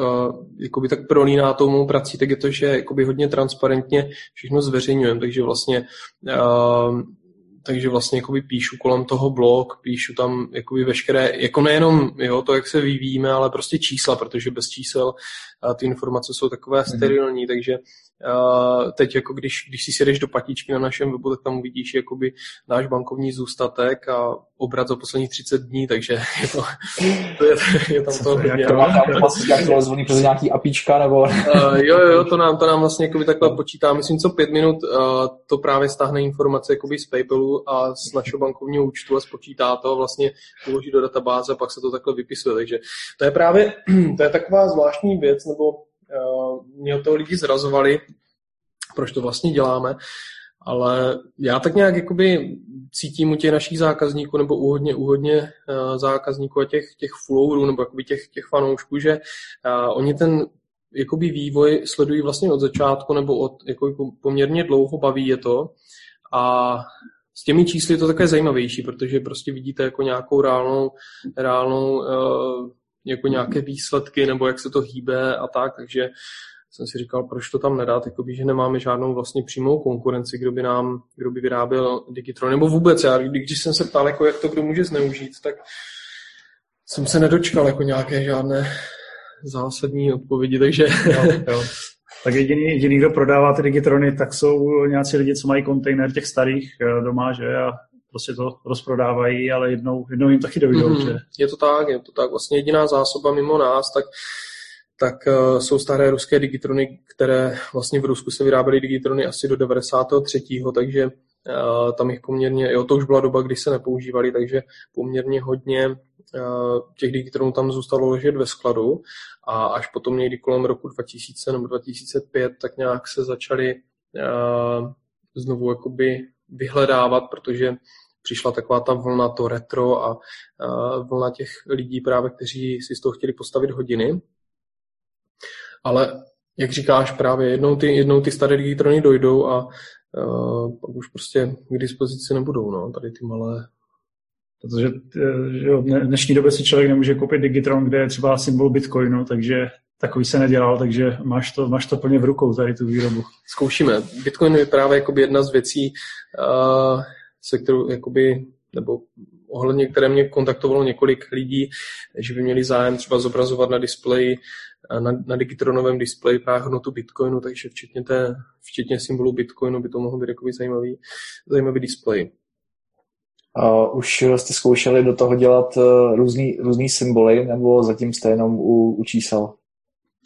jakoby tak prolíná tomu prací, tak je to, že jakoby hodně transparentně všechno zveřejňujeme, takže vlastně uh, takže vlastně jakoby píšu kolem toho blog, píšu tam jakoby veškeré, jako nejenom jo, to, jak se vyvíjíme, ale prostě čísla, protože bez čísel ty informace jsou takové mhm. sterilní, mm-hmm. takže teď jako když, když si sedeš do patičky na našem webu, tak tam uvidíš jakoby náš bankovní zůstatek a obrat za posledních 30 dní, takže je to, to je, je tam to hodně. To máte automaticky zvoní přes nějaký apíčka, nebo? Uh, jo, jo, to nám, to nám vlastně jakoby takhle počítá. Myslím, co pět minut uh, to právě stáhne informace jakoby z PayPalu a z našeho bankovního účtu a spočítá to a vlastně uloží do databáze a pak se to takhle vypisuje. Takže to je právě, to je taková zvláštní věc, nebo mě od toho lidi zrazovali, proč to vlastně děláme, ale já tak nějak jakoby cítím u těch našich zákazníků nebo u hodně, u hodně uh, zákazníků a těch, těch followerů nebo jakoby těch, těch fanoušků, že uh, oni ten jakoby vývoj sledují vlastně od začátku nebo od jakoby poměrně dlouho baví je to. A s těmi čísly je to také zajímavější, protože prostě vidíte jako nějakou reálnou, reálnou uh, jako nějaké výsledky nebo jak se to hýbe a tak, takže jsem si říkal, proč to tam nedát, jakoby, že nemáme žádnou vlastně přímou konkurenci, kdo by nám, kdo by vyráběl Digitron, nebo vůbec já, když jsem se ptal, jako, jak to kdo může zneužít, tak jsem se nedočkal jako nějaké žádné zásadní odpovědi, takže... Jo, jo. Tak jediný, jediný, kdo prodává ty Digitrony, tak jsou nějací lidi, co mají kontejner těch starých eh, doma, že a prostě to rozprodávají, ale jednou, jednou jim taky dojdou. Mm-hmm. Že? Je to tak, je to tak. Vlastně jediná zásoba mimo nás, tak tak uh, jsou staré ruské digitrony, které vlastně v Rusku se vyráběly digitrony asi do 93. Takže uh, tam jich poměrně, jo, to už byla doba, kdy se nepoužívali, takže poměrně hodně uh, těch digitronů tam zůstalo ležet ve skladu a až potom někdy kolem roku 2000 nebo 2005 tak nějak se začaly znovu jakoby vyhledávat, protože přišla taková ta vlna to retro a vlna těch lidí právě, kteří si z toho chtěli postavit hodiny. Ale jak říkáš, právě jednou ty, jednou ty staré digitrony dojdou a uh, pak už prostě k dispozici nebudou, no, tady ty malé. Protože že v dnešní době si člověk nemůže koupit Digitron, kde je třeba symbol Bitcoinu, takže takový se nedělal, takže máš to, máš to plně v rukou, tady tu výrobu. Zkoušíme. Bitcoin je právě jakoby jedna z věcí, uh, se kterou jakoby, nebo ohledně které mě kontaktovalo několik lidí, že by měli zájem třeba zobrazovat na displeji, na, na digitronovém displeji právě hodnotu Bitcoinu, takže včetně, té, včetně symbolu Bitcoinu by to mohlo být jakoby zajímavý, zajímavý displej. Uh, už jste zkoušeli do toho dělat uh, různý, různý symboly, nebo zatím jste jenom u, u čísel?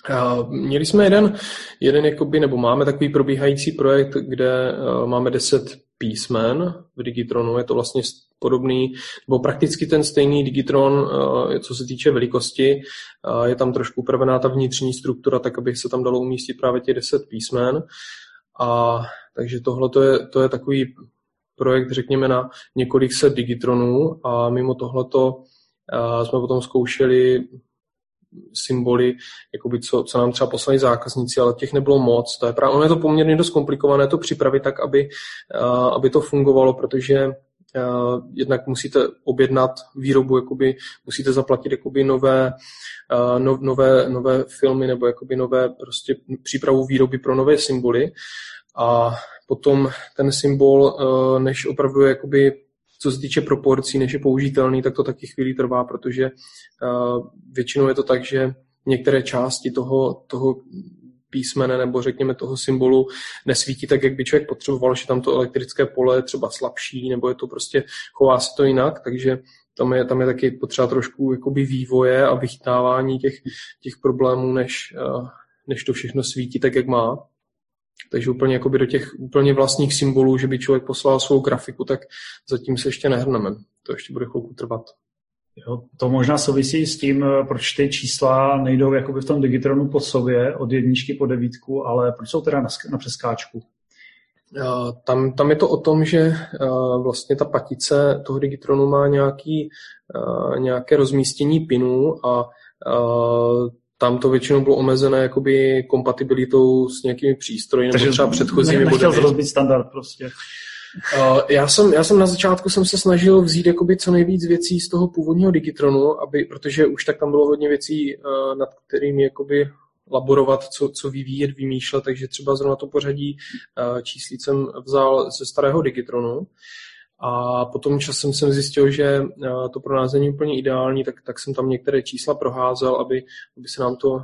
Uh, měli jsme jeden, jeden jakoby, nebo máme takový probíhající projekt, kde uh, máme 10 písmen v Digitronu. Je to vlastně podobný, nebo prakticky ten stejný Digitron, eh, co se týče velikosti. Je tam trošku upravená ta vnitřní struktura, tak aby se tam dalo umístit právě těch 10 písmen. A takže tohle to je, to je takový projekt, řekněme, na několik set digitronů a mimo tohleto uh, jsme potom zkoušeli symboly, jakoby co, co nám třeba poslali zákazníci, ale těch nebylo moc. To je právě, ono je to poměrně dost komplikované to připravit tak, aby, uh, aby to fungovalo, protože Uh, jednak musíte objednat výrobu, jakoby, musíte zaplatit jakoby nové, uh, no, nové, nové filmy nebo jakoby nové prostě přípravu výroby pro nové symboly a potom ten symbol, než opravdu jakoby co se týče proporcí, než je použitelný, tak to taky chvíli trvá, protože uh, většinou je to tak, že některé části toho, toho písmene nebo řekněme toho symbolu nesvítí tak, jak by člověk potřeboval, že tam to elektrické pole je třeba slabší, nebo je to prostě, chová se to jinak, takže tam je, tam je taky potřeba trošku jakoby vývoje a vychytávání těch, těch problémů, než, uh, než to všechno svítí tak, jak má. Takže úplně jakoby do těch úplně vlastních symbolů, že by člověk poslal svou grafiku, tak zatím se ještě nehrneme. To ještě bude chvilku trvat. Jo, to možná souvisí s tím, eh, proč ty čísla nejdou jakoby v tom Digitronu po sobě od jedničky po devítku, ale proč jsou teda na, na přeskáčku? Eh, tam, tam je to o tom, že eh, vlastně ta patice toho Digitronu má nějaký, nějaké rozmístění pinů a tam to většinou bylo omezené jakoby kompatibilitou s nějakými přístroji nebo třeba předchozími ne, nechtěl rozbít standard prostě. Uh, já, jsem, já jsem na začátku jsem se snažil vzít jakoby co nejvíc věcí z toho původního Digitronu, aby, protože už tak tam bylo hodně věcí, uh, nad kterými jakoby laborovat, co, co vyvíjet, vymýšlet, takže třeba zrovna to pořadí uh, číslic jsem vzal ze starého Digitronu. A potom časem jsem zjistil, že eh, to pro nás není úplně ideální, tak, tak jsem tam některé čísla proházel, aby, aby se nám to uh,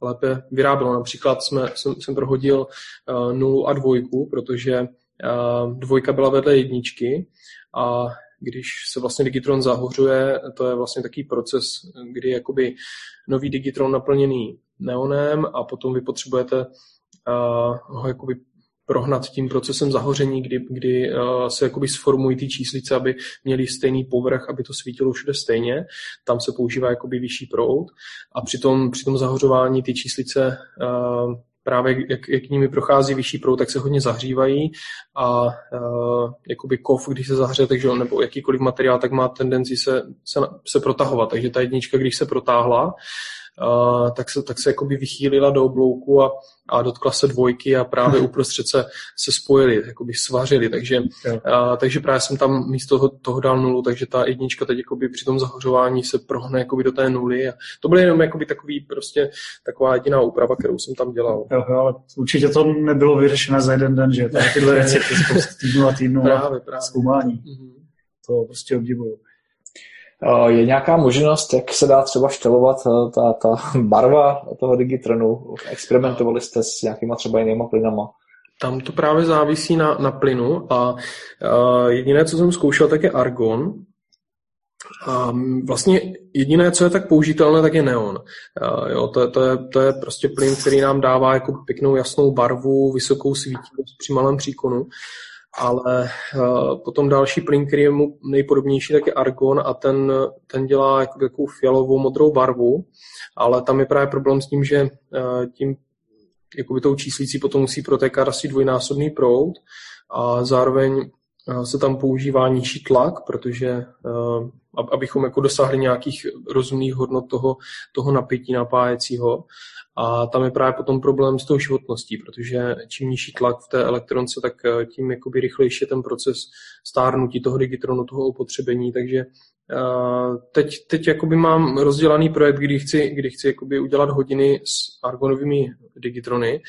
lépe vyrábělo. Například jsme, jsem, jsem prohodil uh, nulu a dvojku, protože uh, dvojka byla vedle jedničky a když se vlastně Digitron zahořuje, to je vlastně takový proces, kdy jakoby nový Digitron naplněný neonem a potom vy potřebujete uh, ho jakoby prohnat tím procesem zahoření, kdy, kdy uh, se jakoby sformují ty číslice, aby měly stejný povrch, aby to svítilo všude stejně. Tam se používá jakoby vyšší proud a při tom, při tom zahořování ty číslice uh, právě jak, jak nimi prochází vyšší proud, tak se hodně zahřívají a uh, jakoby kov, když se zahře, takže on, nebo jakýkoliv materiál, tak má tendenci se, se, se protahovat. Takže ta jednička, když se protáhla, uh, tak se, tak se jakoby vychýlila do oblouku a, a dotkla se dvojky a právě uprostřed se, se spojili, jakoby svařili, takže, uh, takže právě jsem tam místo toho, toho dal nulu, takže ta jednička teď jakoby při tom zahořování se prohne jakoby do té nuly a to byly jenom jakoby takový prostě taková jediná úprava, kterou jsem tam dělal. Jo, jo, ale určitě to nebylo vyřešené za jeden den, že? tyhle věci týdnu a týdnu právě, právě. zkoumání. Mm-hmm. To prostě obdivuju. Eh, je nějaká možnost, jak se dá třeba štelovat eh, ta, ta barva toho Digitronu? Experimentovali jste s nějakýma třeba jinýma plynama? Tam to právě závisí na, na plynu a uh, jediné, co jsem zkoušel, tak je argon. A vlastně jediné, co je tak použitelné, tak je neon. Uh, jo, to, to, je, to je prostě plyn, který nám dává jako pěknou jasnou barvu, vysokou svítivost při malém příkonu ale uh, potom další plyn, který je mu nejpodobnější, tak je argon a ten, ten dělá jako takovou fialovou modrou barvu, ale tam je právě problém s tím, že uh, tím jakoby tou číslící potom musí protékat asi dvojnásobný proud a zároveň uh, se tam používá nižší tlak, protože abychom jako dosáhli nějakých rozumných hodnot toho, toho napětí napájecího. A tam je právě potom problém s tou životností, protože čím nižší tlak v té elektronce, tak eh, tím jakoby rychlejší je ten proces stárnutí toho digitronu, toho opotřebení. Takže eh, teď, teď jakoby mám rozdělaný projekt, kdy chci, kdy chci jakoby udělat hodiny s argonovými digitrony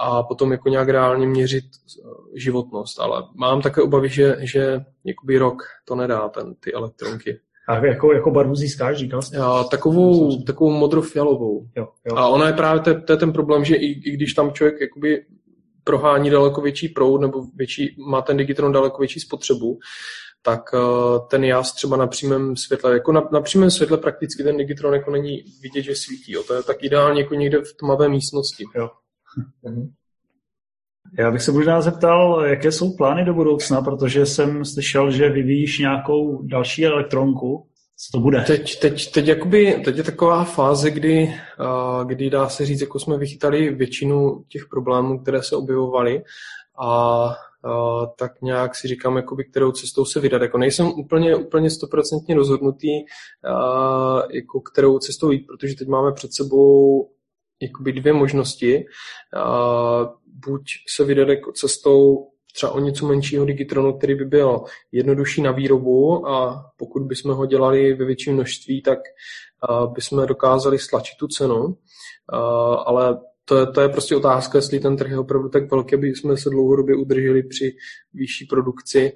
a potom jako nějak reálně měřit eh, životnost. Ale mám také obavy, že, že jakoby rok to nedá, ten, ty elektronky. A jako, jako barvu získáš, říkal jsi? Já, takovou, takovou modrofialovou. Jo, jo. A ona je právě, to, to je ten problém, že i, i když tam člověk jakoby prohání daleko větší proud nebo větší, má ten digitron daleko větší spotřebu, tak uh, ten jas třeba na přímém světle, jako na, na přímém světle prakticky ten digitron jako není vidět, že svítí. Jo. To je tak ideálně jako někde v tmavé místnosti. Jo. Mhm. Já bych se možná zeptal, jaké jsou plány do budoucna, protože jsem slyšel, že vyvíjíš nějakou další elektronku. Co to bude? Teď, teď, teď, jakoby, teď je taková fáze, kdy, kdy dá se říct, jako jsme vychytali většinu těch problémů, které se objevovaly a Uh, tak nějak si říkám, jakoby, kterou cestou se vydat. Jako nejsem úplně, úplně stoprocentně rozhodnutý, uh, jako kterou cestou jít, protože teď máme před sebou jakoby dvě možnosti. Uh, buď se vydat jako cestou třeba o něco menšího digitronu, který by byl jednodušší na výrobu a pokud bychom ho dělali ve větším množství, tak uh, bychom dokázali stlačit tu cenu, uh, ale to je, to je prostě otázka, jestli ten trh je opravdu tak velký, aby jsme se dlouhodobě udrželi při vyšší produkci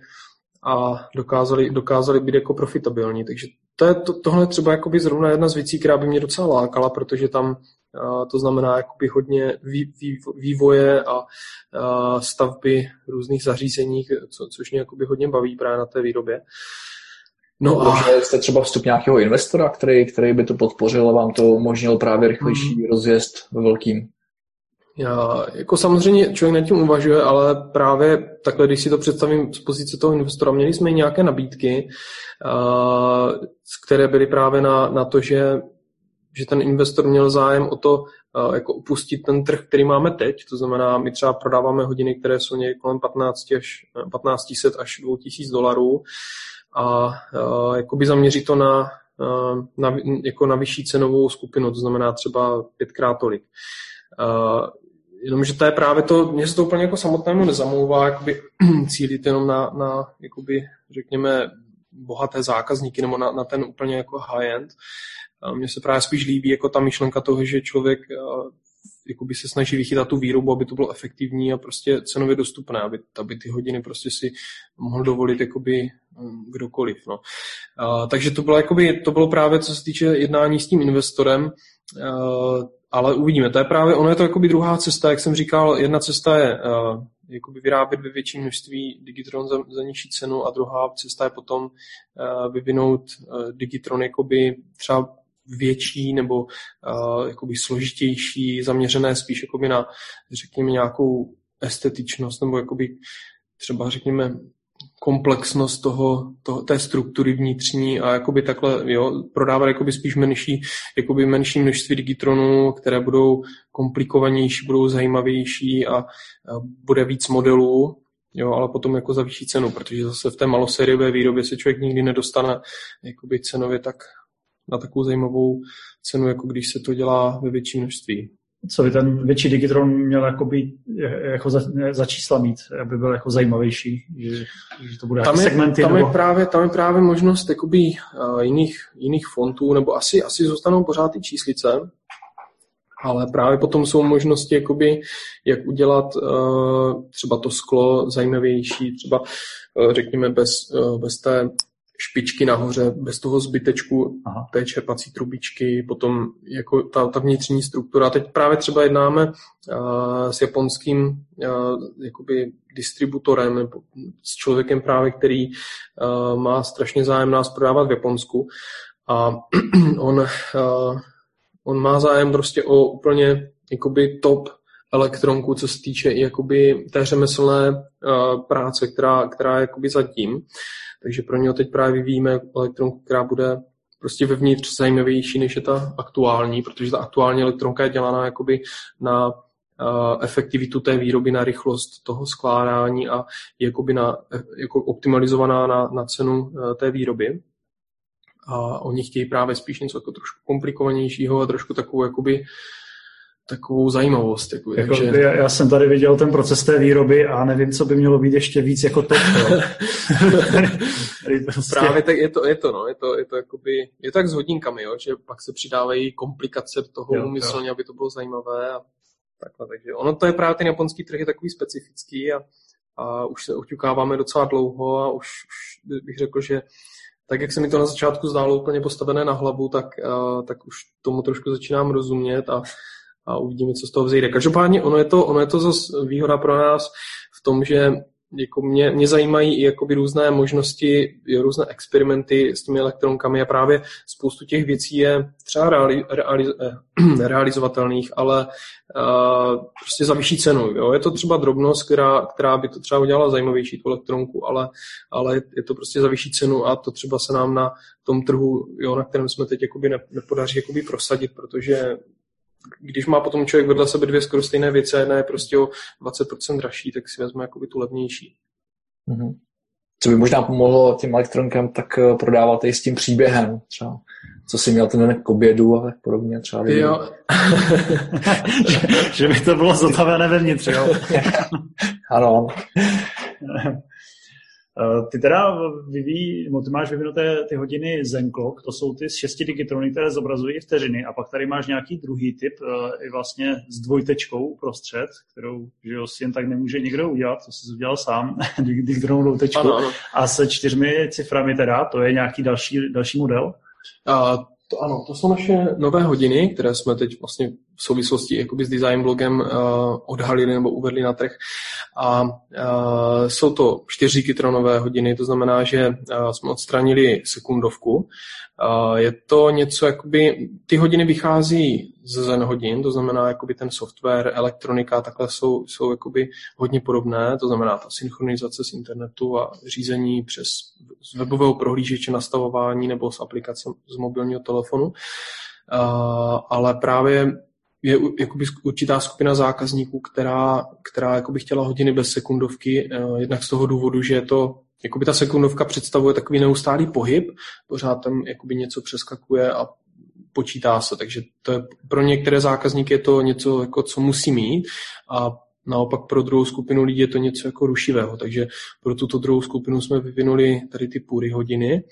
a dokázali, dokázali být jako profitabilní. Takže to je, to, tohle třeba jakoby zrovna jedna z věcí, která by mě docela lákala, protože tam to znamená jakoby hodně vývoje a stavby různých zařízení, co, což mě jakoby hodně baví právě na té výrobě. No a... Jste třeba vstup nějakého investora, který, který by to podpořil a vám to umožnil právě rychlejší hmm. rozjezd ve velkým? Já, jako samozřejmě člověk nad tím uvažuje, ale právě takhle, když si to představím z pozice toho investora, měli jsme i nějaké nabídky, které byly právě na, na to, že že ten investor měl zájem o to uh, jako opustit ten trh, který máme teď. To znamená, my třeba prodáváme hodiny, které jsou někde kolem 15 až 1500 až 2000 dolarů a uh, jakoby zaměřit to na, na, jako na vyšší cenovou skupinu, to znamená třeba pětkrát tolik. Jenomže to je právě to, mně se to úplně jako samotnému nezamlouvá, jakoby cílit jenom na, na jakoby, řekněme, bohaté zákazníky nebo na, na ten úplně jako high-end. Mně se právě spíš líbí jako ta myšlenka toho, že člověk jakoby se snaží vychytat tu výrobu, aby to bylo efektivní a prostě cenově dostupné, aby, aby ty hodiny prostě si mohl dovolit jakoby um, kdokoliv. No. A, takže to bylo, jakoby, to bylo právě, co se týče jednání s tím investorem, a, ale uvidíme. To je právě, ono je to jakoby druhá cesta, jak jsem říkal, jedna cesta je uh, jakoby vyrábět ve větším množství Digitron za, za nižší cenu a druhá cesta je potom uh, vyvinout uh, Digitron jakoby třeba větší nebo uh, jakoby složitější, zaměřené spíš jakoby na, řekněme, nějakou estetičnost nebo jakoby třeba, řekněme, komplexnost toho, toho, té struktury vnitřní a jakoby takhle jo, prodávat jakoby spíš menší, jakoby menší množství digitronů, které budou komplikovanější, budou zajímavější a, a bude víc modelů, jo, ale potom jako za vyšší cenu, protože zase v té malosériové výrobě se člověk nikdy nedostane jakoby cenově tak na takovou zajímavou cenu, jako když se to dělá ve větším množství co by ten větší Digitron měl jako, být, jako za, za čísla mít, aby byl jako zajímavější, že, že to bude tam je, segmenty. Tam, nebo... je právě, tam je právě možnost jakoby, uh, jiných, jiných fontů, nebo asi, asi zůstanou pořád ty číslice, ale právě potom jsou možnosti, jakoby, jak udělat uh, třeba to sklo zajímavější, třeba uh, řekněme bez, uh, bez té špičky nahoře, bez toho zbytečku Aha. té čerpací trubičky, potom jako ta, ta vnitřní struktura. Teď právě třeba jednáme uh, s japonským uh, jakoby distributorem nebo s člověkem právě, který uh, má strašně zájem nás prodávat v Japonsku a on, uh, on má zájem prostě o úplně jakoby top elektronku, co se týče i jakoby té řemeslné uh, práce, která, která je jakoby zatím. Takže pro něho teď právě vyvíjíme elektronku, která bude prostě vevnitř zajímavější, než je ta aktuální, protože ta aktuální elektronka je dělaná jakoby na uh, efektivitu té výroby, na rychlost toho skládání a jakoby na, jako optimalizovaná na, na cenu té výroby. A oni chtějí právě spíš něco jako trošku komplikovanějšího a trošku takovou jakoby takovou zajímavost. Jako, jako, takže... já, já jsem tady viděl ten proces té výroby a nevím, co by mělo být ještě víc jako to. prostě... Právě tak je to, je to, no, je to, je to, jakoby, je to tak s hodinkami, jo, že pak se přidávají komplikace do toho jo, umyslně, aby to bylo zajímavé a takhle. Takže ono to je právě ten japonský trh je takový specifický a, a už se oťukáváme docela dlouho a už, už bych řekl, že tak jak se mi to na začátku zdálo úplně postavené na hlavu, tak, uh, tak už tomu trošku začínám rozumět a a uvidíme, co z toho vzejde. Každopádně ono je to, ono je to zase výhoda pro nás v tom, že jako mě, mě zajímají i jakoby různé možnosti, různé experimenty s těmi elektronkami a právě spoustu těch věcí je třeba reali, reali, eh, realizovatelných, ale uh, prostě za vyšší cenu. Jo? Je to třeba drobnost, která, která by to třeba udělala zajímavější tu elektronku, ale, ale je to prostě za vyšší cenu a to třeba se nám na tom trhu, jo, na kterém jsme teď jakoby nepodaří jakoby prosadit, protože když má potom člověk vedle sebe dvě skoro stejné věci a jedna je prostě o 20% dražší, tak si vezme jakoby tu levnější. Mm-hmm. Co by možná pomohlo těm elektronkám, tak eh, prodávat i s tím příběhem třeba. Co si měl ten k obědu a tak podobně třeba. Jo. že, že, by to bylo zotavené vevnitř, jo? ano. Eh, ty teda vyvíjí, ty máš vyvinuté ty hodiny Zenclock, to jsou ty z šesti digitrony, které zobrazují vteřiny a pak tady máš nějaký druhý typ eh, i vlastně s dvojtečkou prostřed, kterou že jo, si jen tak nemůže někdo udělat, to jsi udělal sám, digitronovou dvojtečku ano, ano. a se čtyřmi ciframi teda, to je nějaký další, další model? A to ano, to jsou naše nové hodiny, které jsme teď vlastně v souvislosti jakoby s design blogem uh, odhalili nebo uvedli na trh. A uh, jsou to čtyři kytronové hodiny, to znamená, že uh, jsme odstranili sekundovku. Uh, je to něco, jakoby, ty hodiny vychází z Zen hodin, to znamená, jakoby ten software, elektronika, takhle jsou, jsou jakoby hodně podobné, to znamená ta synchronizace z internetu a řízení přes z webového prohlížeče, nastavování nebo z aplikace z mobilního telefonu. Uh, ale právě je jakoby určitá skupina zákazníků, která, která jakoby chtěla hodiny bez sekundovky, uh, jednak z toho důvodu, že je to jakoby ta sekundovka představuje takový neustálý pohyb, pořád tam jakoby něco přeskakuje a počítá se, takže to je, pro některé zákazníky je to něco, jako, co musí mít a naopak pro druhou skupinu lidí je to něco jako rušivého, takže pro tuto druhou skupinu jsme vyvinuli tady ty půry hodiny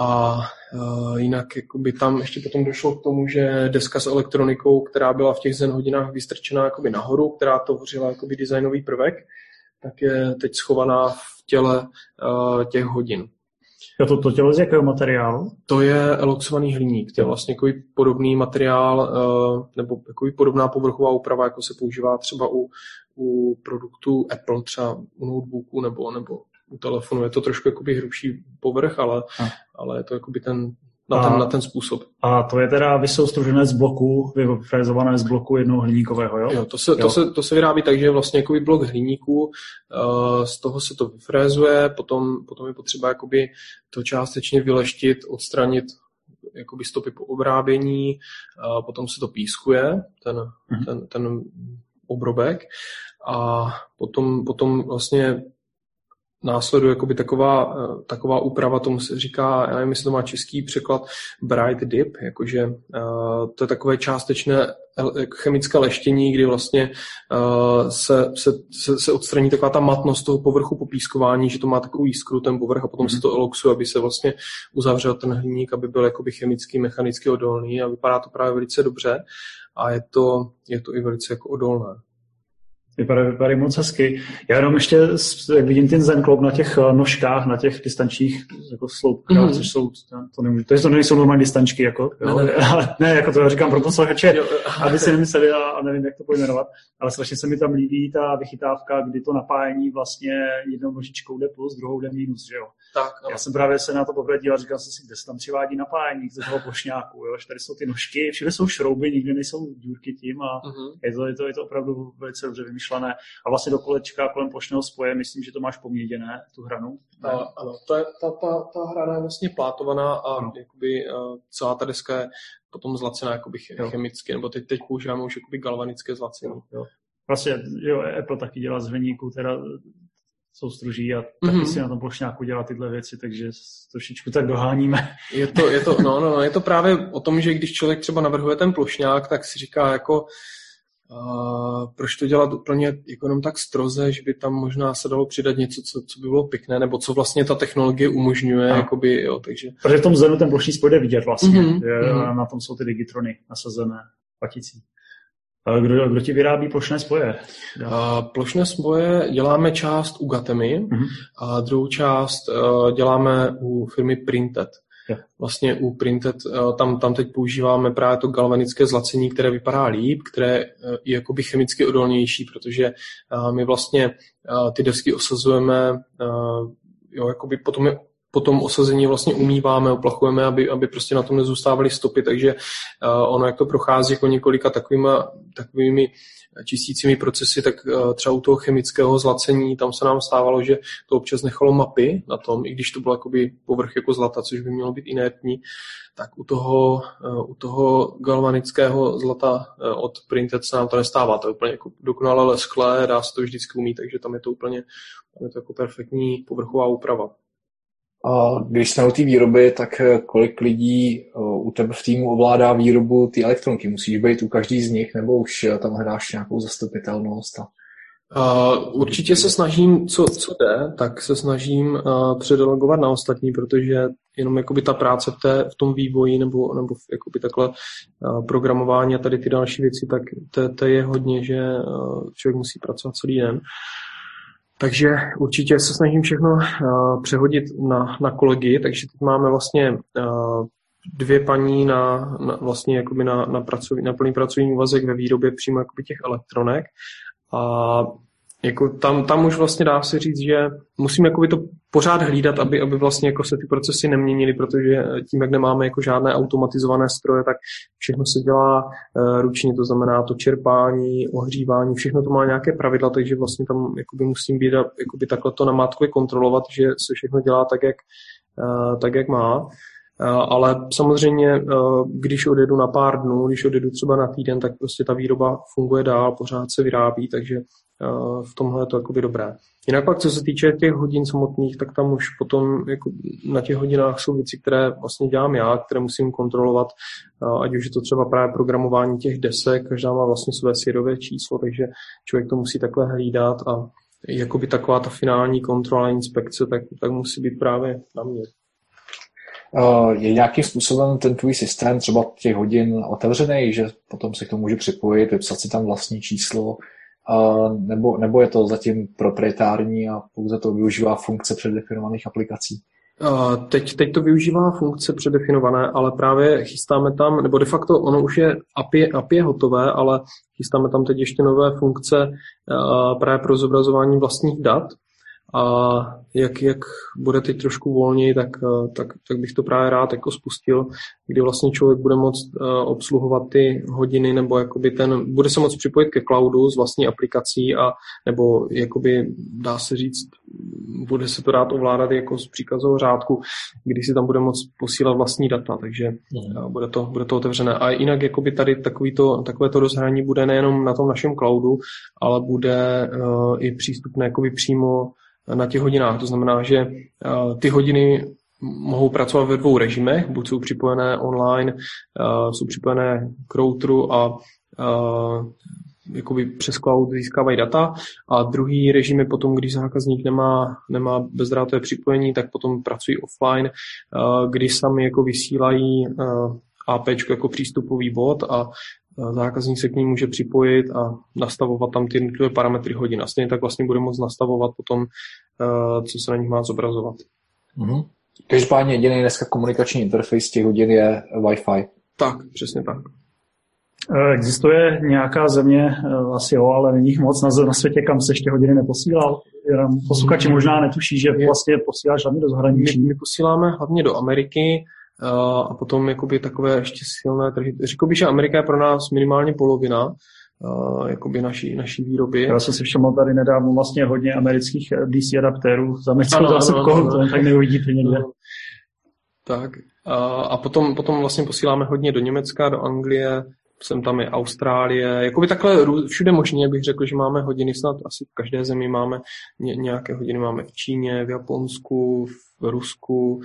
a uh, jinak jakoby tam ještě potom došlo k tomu, že deska s elektronikou, která byla v těch zen hodinách vystrčená jakoby nahoru, která to tvořila jakoby designový prvek, tak je teď schovaná v těle uh, těch hodin. Jo, to, to tělo z jakého materiálu? To je eloxovaný hliník. To je vlastně jako podobný materiál uh, nebo jako podobná povrchová úprava, jako se používá třeba u, u produktů Apple, třeba u notebooku nebo, nebo telefonu. Je to trošku jakoby hrubší povrch, ale, ale je to jakoby ten, na, ten, a, na ten způsob. A to je teda vysoustružené z bloku, vyfrézované z bloku jednoho hliníkového, jo? Jo, to se, jo. To se, to se vyrábí tak, že je vlastně jakoby blok hliníku, uh, z toho se to vyfrézuje, potom, potom je potřeba jakoby to částečně vyleštit, odstranit jakoby stopy po obrábění, uh, potom se to pískuje, ten, mm-hmm. ten, ten obrobek a potom, potom vlastně následuje jakoby taková, eh, taková úprava, tomu se říká, já nevím, jestli to má český překlad, bright dip, jakože uh, to je takové částečné chemické leštění, kdy vlastně uh, se, se, se, se odstraní taková ta matnost toho povrchu po pískování, že to má takový jiskru ten povrch a potom mm-hmm. se to eloxuje, aby se vlastně uzavřel ten hliník, aby byl jakoby chemicky, mechanicky odolný a vypadá to právě velice dobře a je to, je to i velice jako odolné. Vypadají, vypadají moc hezky. Já jenom ještě, jak vidím ten Zen Club na těch eh, nožkách, na těch distančních jako sloupkách, mm. což jsou, to, nemůžu, to, to nejsou normální distančky, jako, jo? Ne, ne, ne. ne, jako to říkám pro posluchače, aby si nemysleli a, a, nevím, jak to pojmenovat, ale strašně se mi tam líbí ta vychytávka, kdy to napájení vlastně jednou nožičkou jde plus, druhou jde minus, že jo. Tak, no. Já jsem právě se na to poprvé díval, říkal jsem si, kde se tam přivádí napájení z toho plošňáku, jo? že tady jsou ty nožky, všude jsou šrouby, nikdy nejsou dílky tím a uh-huh. je, to, je, to, je to opravdu velice dobře vymyšlené. A vlastně do kolečka kolem plošného spoje, myslím, že to máš poměděné, tu hranu. A, ano, to je, ta, ta, ta hrana je vlastně plátovaná a no. jakoby, uh, celá ta deska je potom zlacená jakoby chemicky, nebo teď, teď používáme už jakoby galvanické zlacení. Jo, jo. Vlastně, jo, Apple taky dělá z hliníku, teda soustruží a taky mm-hmm. si na tom plošňáku dělá tyhle věci, takže trošičku tak doháníme. Je to, je to, no, no, no, je to právě o tom, že když člověk třeba navrhuje ten plošňák, tak si říká jako Uh, proč to dělat úplně jako jenom tak stroze, že by tam možná se dalo přidat něco, co, co by bylo pěkné, nebo co vlastně ta technologie umožňuje, jakoby, jo, takže... Protože v tom zenu ten plošný spoj jde vidět vlastně, mm-hmm. je, mm-hmm. na tom jsou ty digitrony nasazené paticí. Kdo, kdo ti vyrábí plošné spoje? Uh, plošné spoje děláme část u Gatemy mm-hmm. a druhou část uh, děláme u firmy Printed. Vlastně u Printed, tam, tam teď používáme právě to galvanické zlacení, které vypadá líp, které je jakoby chemicky odolnější, protože my vlastně ty desky osazujeme jo, jakoby potom je po tom osazení vlastně umýváme, oplachujeme, aby, aby prostě na tom nezůstávaly stopy, takže uh, ono, jak to prochází jako několika takovýma, takovými čistícími procesy, tak uh, třeba u toho chemického zlacení, tam se nám stávalo, že to občas nechalo mapy na tom, i když to bylo jakoby povrch jako zlata, což by mělo být inertní, tak u toho, uh, u toho galvanického zlata uh, od Printed se nám to nestává. To je úplně jako dokonale lesklé, dá se to vždycky umít, takže tam je to úplně tam je to jako perfektní povrchová úprava. A když jsme u té výroby, tak eh, kolik lidí eh, u tebe v týmu ovládá výrobu té elektronky? Musíš být u každý z nich, nebo už eh, tam hledáš nějakou zastupitelnost? A... Uh, určitě se snažím, co, co jde, tak se snažím uh, předelegovat na ostatní, protože jenom jakoby ta práce v, té, v tom vývoji nebo, nebo jakoby takhle uh, programování a tady ty další věci, tak to, to je hodně, že uh, člověk musí pracovat celý den. Uh, takže určitě se snažím všechno uh, přehodit na, na kolegy, takže teď máme vlastně uh, dvě paní na, na vlastně jakoby na, na, pracovní, na plný pracovní úvazek ve výrobě přímo jakoby těch elektronek. A jako tam, tam už vlastně dá se říct, že musíme jakoby to pořád hlídat, aby, aby vlastně jako se ty procesy neměnily, protože tím, jak nemáme jako žádné automatizované stroje, tak všechno se dělá uh, ručně, to znamená to čerpání, ohřívání, všechno to má nějaké pravidla, takže vlastně tam jakoby musím být jakoby takhle to namátkově kontrolovat, že se všechno dělá tak, jak, uh, tak, jak má. Ale samozřejmě, když odjedu na pár dnů, když odjedu třeba na týden, tak prostě ta výroba funguje dál, pořád se vyrábí, takže v tomhle je to jakoby dobré. Jinak pak, co se týče těch hodin samotných, tak tam už potom jako na těch hodinách jsou věci, které vlastně dělám já, které musím kontrolovat, ať už je to třeba právě programování těch desek, každá má vlastně své svědové číslo, takže člověk to musí takhle hlídat a jakoby taková ta finální kontrola inspekce, tak, tak musí být právě na mě. Je nějakým způsobem ten tvůj systém třeba těch hodin otevřený, že potom se k tomu může připojit, vypsat si tam vlastní číslo, nebo, nebo je to zatím proprietární a pouze to využívá funkce předdefinovaných aplikací? Teď, teď to využívá funkce předefinované, ale právě chystáme tam, nebo de facto ono už je API, API hotové, ale chystáme tam teď ještě nové funkce právě pro zobrazování vlastních dat, a jak, jak bude teď trošku volněji, tak, eh, tak, tak bych to právě rád jako spustil, kdy vlastně člověk bude moct uh, obsluhovat ty hodiny nebo jakoby ten, bude se moct připojit ke cloudu s vlastní aplikací a nebo jakoby dá se říct, bude se to dát ovládat jako z příkazového řádku, kdy si tam bude moct posílat vlastní data, takže mm. bude, to, bude to otevřené. A jinak jakoby tady takovýto, takové to rozhraní bude nejenom na tom našem cloudu, ale bude uh, i přístupné jakoby přímo na těch hodinách. To znamená, že eh, ty hodiny mohou pracovat ve dvou režimech, buď jsou připojené online, eh, jsou připojené k routeru a eh, jakoby přes cloud získávají data a druhý režim je potom, když zákazník nemá, nemá bezdrátové připojení, tak potom pracují offline, kdy sami jako vysílají AP jako přístupový bod a zákazník se k ní může připojit a nastavovat tam ty jednotlivé parametry hodin. A stejně tak vlastně bude moct nastavovat potom, eh, co se na nich má zobrazovat. Mm-hmm. Každopádně jediný dneska komunikační interface těch hodin je Wi-Fi. Tak, přesně tak. Eh, existuje nějaká země, eh, asi jo, ale není jich moc na, na světě, kam se ještě hodiny neposílal? Posluchači mm-hmm. možná netuší, že vlastně posíláš hlavně do zahraničí. My, my posíláme hlavně do Ameriky, a potom jakoby takové ještě silné trhy. Řekl bych, že Amerika je pro nás minimálně polovina jakoby naší, naší výroby. Já jsem si všiml tady nedávno vlastně hodně amerických eh, DC adaptérů za americkou zásuvkou, to tak neuvidíte někde. No. Tak a, a potom, potom vlastně posíláme hodně do Německa, do Anglie, jsem tam je Austrálie, jakoby takhle všude možně bych řekl, že máme hodiny, snad asi v každé zemi máme nějaké hodiny, máme v Číně, v Japonsku, v Rusku,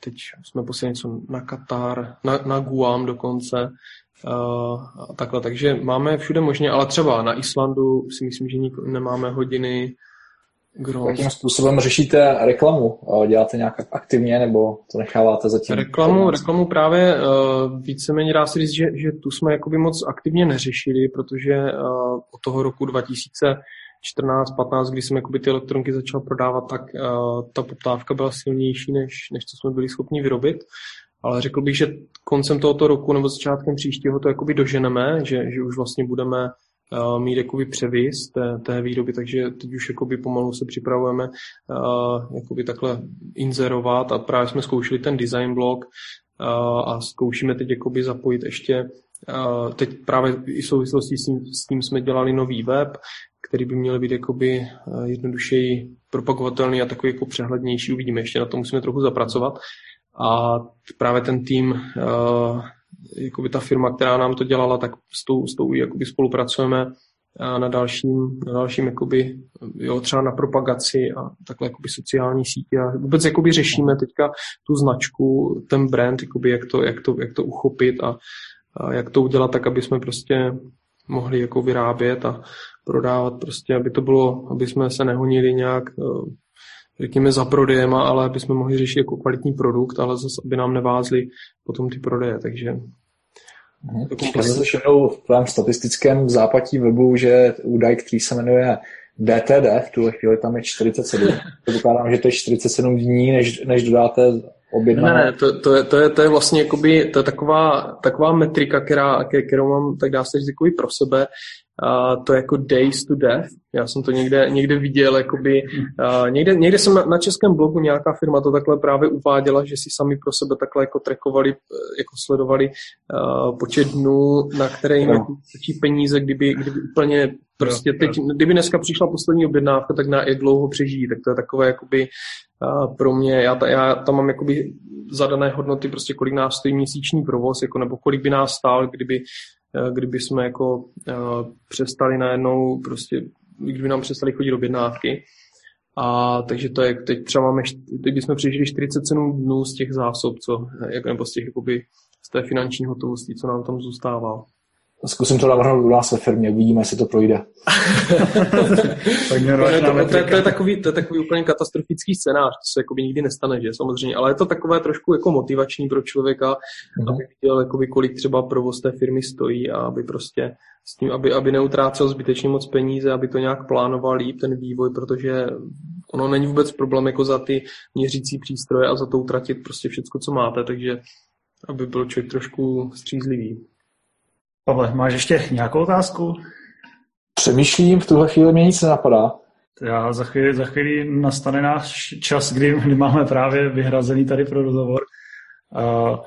teď jsme posílali něco na Katar, na, na Guam dokonce, uh, a takhle, takže máme všude možně, ale třeba na Islandu si myslím, že nemáme hodiny, Gros. Jakým způsobem řešíte reklamu? Děláte nějak aktivně nebo to necháváte zatím? Reklamu, reklamu právě uh, víceméně dá se říct, že, že tu jsme jakoby moc aktivně neřešili, protože uh, od toho roku 2000 14-15, kdy jsem jakoby ty elektronky začal prodávat, tak uh, ta poptávka byla silnější, než, než co jsme byli schopni vyrobit. Ale řekl bych, že koncem tohoto roku nebo začátkem příštího to jakoby doženeme, že, že už vlastně budeme uh, mít jakoby převis té, té výroby, takže teď už jakoby pomalu se připravujeme uh, jakoby takhle inzerovat a právě jsme zkoušeli ten design blog uh, a zkoušíme teď jakoby zapojit ještě uh, teď právě i v souvislosti s tím, s tím jsme dělali nový web, který by měl být jakoby jednodušeji propagovatelný a takový jako přehlednější. Uvidíme, ještě na to musíme trochu zapracovat. A právě ten tým jakoby ta firma, která nám to dělala, tak s tou, s tou jakoby spolupracujeme na dalším, na dalším jakoby, jo, třeba na propagaci a takhle jakoby sociální sítě. A vůbec jakoby řešíme teďka tu značku, ten brand, jakoby jak, to, jak, to, jak to uchopit a, a jak to udělat tak, aby jsme prostě mohli jako vyrábět a prodávat prostě, aby to bylo, aby jsme se nehonili nějak eh, řekněme za prodejem, ale aby jsme mohli řešit jako kvalitní produkt, ale zase, aby nám nevázly potom ty prodeje, takže Mhm. Já jsem všimnul v tvém statistickém zápatí webu, že údaj, který se jmenuje DTD, v tuhle chvíli tam je 47. Předpokládám, že to je 47 dní, než, než dodáte objednané. Ne, ne, to, to, je, to, je, to je vlastně jakoby, to je taková, taková metrika, která, kterou mám, tak dá se říct, pro sebe, uh, to je jako days to death. Já jsem to někde, někde viděl, jakoby, uh, někde, někde jsem na, na českém blogu nějaká firma to takhle právě uváděla, že si sami pro sebe takhle jako trekovali, jako sledovali uh, počet dnů, na které jim no. stačí peníze, kdyby, kdyby úplně prostě teď, kdyby dneska přišla poslední objednávka, tak na jak dlouho přežijí, tak to je takové jakoby uh, pro mě, já, já tam mám jakoby zadané hodnoty, prostě kolik nás stojí měsíční provoz, jako, nebo kolik by nás stál, kdyby kdyby jsme jako eh, přestali najednou prostě, kdyby nám přestali chodit objednávky. A takže to je, teď třeba máme, teď bychom přežili 47 dnů z těch zásob, co, jak, nebo z těch jakoby, z té finanční hotovosti, co nám tam zůstává. Zkusím to navrhnout u nás ve firmě, uvidíme, jestli to projde. to, to, to, to, je takový, to je takový úplně katastrofický scénář, to se jakoby nikdy nestane, že samozřejmě, ale je to takové trošku jako motivační pro člověka, mm-hmm. aby viděl, jakoby, kolik třeba provoz té firmy stojí a aby prostě s tím, aby, aby neutrácel zbytečně moc peníze, aby to nějak plánoval líp ten vývoj, protože ono není vůbec problém jako za ty měřící přístroje a za to utratit prostě všechno, co máte, takže aby byl člověk trošku střízlivý. Pavle, máš ještě nějakou otázku? Přemýšlím, v tuhle chvíli mě nic nenapadá. Já za chvíli, za chvíli nastane náš čas, kdy, kdy máme právě vyhrazený tady pro rozhovor. Uh,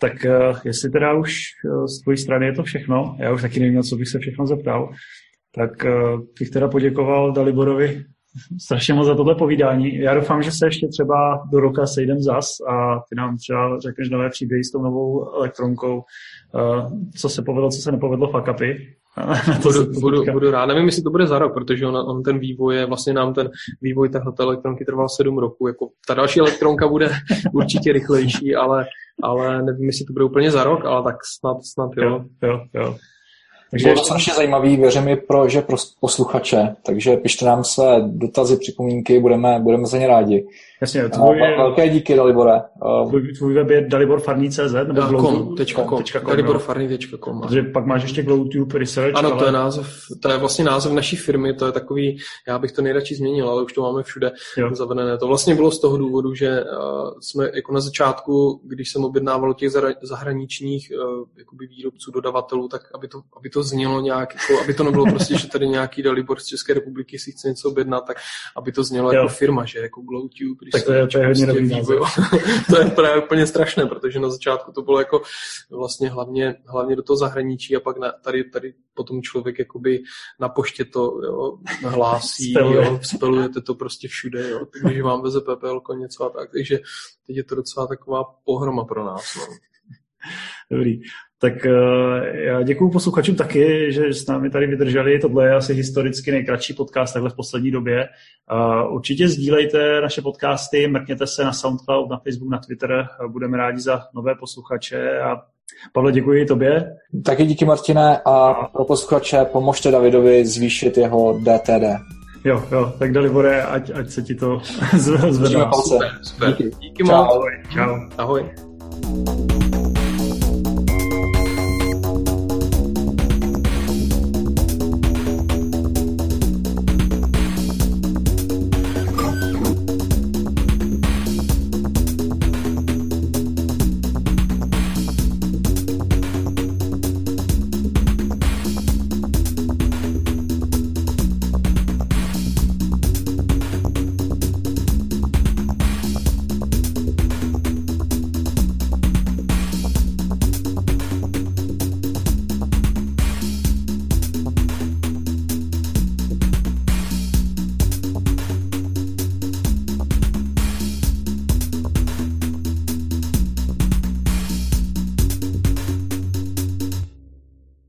tak uh, jestli teda už uh, z tvojí strany je to všechno, já už taky nevím, na co bych se všechno zeptal, tak uh, bych teda poděkoval Daliborovi strašně moc za tohle povídání. Já doufám, že se ještě třeba do roka sejdem zas a ty nám třeba řekneš nové příběhy s tou novou elektronkou, co se povedlo, co se nepovedlo, fakapy. budu, budu, budu, rád. Nevím, jestli to bude za rok, protože on, on ten vývoj je, vlastně nám ten vývoj téhle elektronky trval sedm roků. Jako, ta další elektronka bude určitě rychlejší, ale, ale nevím, jestli to bude úplně za rok, ale tak snad, snad jo. Jo, jo, jo. Takže Bylo to strašně zajímavý, věřím i pro, že pro posluchače, takže pište nám své dotazy, připomínky, budeme, budeme za ně rádi. Jasně, tvůj, velké díky, Dalibore. Tvůj, tvůj web je daliborfarní.cz nebo com, daliborfarní.com. Protože pak máš ještě GlowTube Research. Ano, ale... to je název, to je vlastně název naší firmy, to je takový, já bych to nejradši změnil, ale už to máme všude jo. zavedené. To vlastně bylo z toho důvodu, že uh, jsme jako na začátku, když jsem objednával těch zahraničních uh, jakoby výrobců, dodavatelů, tak aby to, aby to znělo nějak, jako, aby to nebylo prostě, že tady nějaký Dalibor z České republiky si chce něco objednat, tak aby to znělo jo. jako firma, že jako GlowTube když tak to je, to je hodně prostě vývoj, To je právě úplně strašné, protože na začátku to bylo jako vlastně hlavně, hlavně do toho zahraničí a pak na, tady, tady potom člověk jakoby na poště to jo, hlásí, Speluje. jo, spelujete to prostě všude, jo, takže vám veze PPL něco a tak, takže teď je to docela taková pohroma pro nás. No. Dobrý. Tak eh, já děkuji posluchačům taky, že s námi tady vydrželi. Tohle je asi historicky nejkratší podcast takhle v poslední době. Určitě sdílejte naše podcasty, mrkněte se na SoundCloud, na Facebook, na Twitter. Budeme rádi za nové posluchače a Pavle, děkuji tobě. Taky díky Martine a pro posluchače pomožte Davidovi zvýšit jeho DTD. Jo, jo, tak Dalibore, ať, ať se ti to zvedá. Super, super. Díky, díky moc. Čau. Ahoj. Ahoj.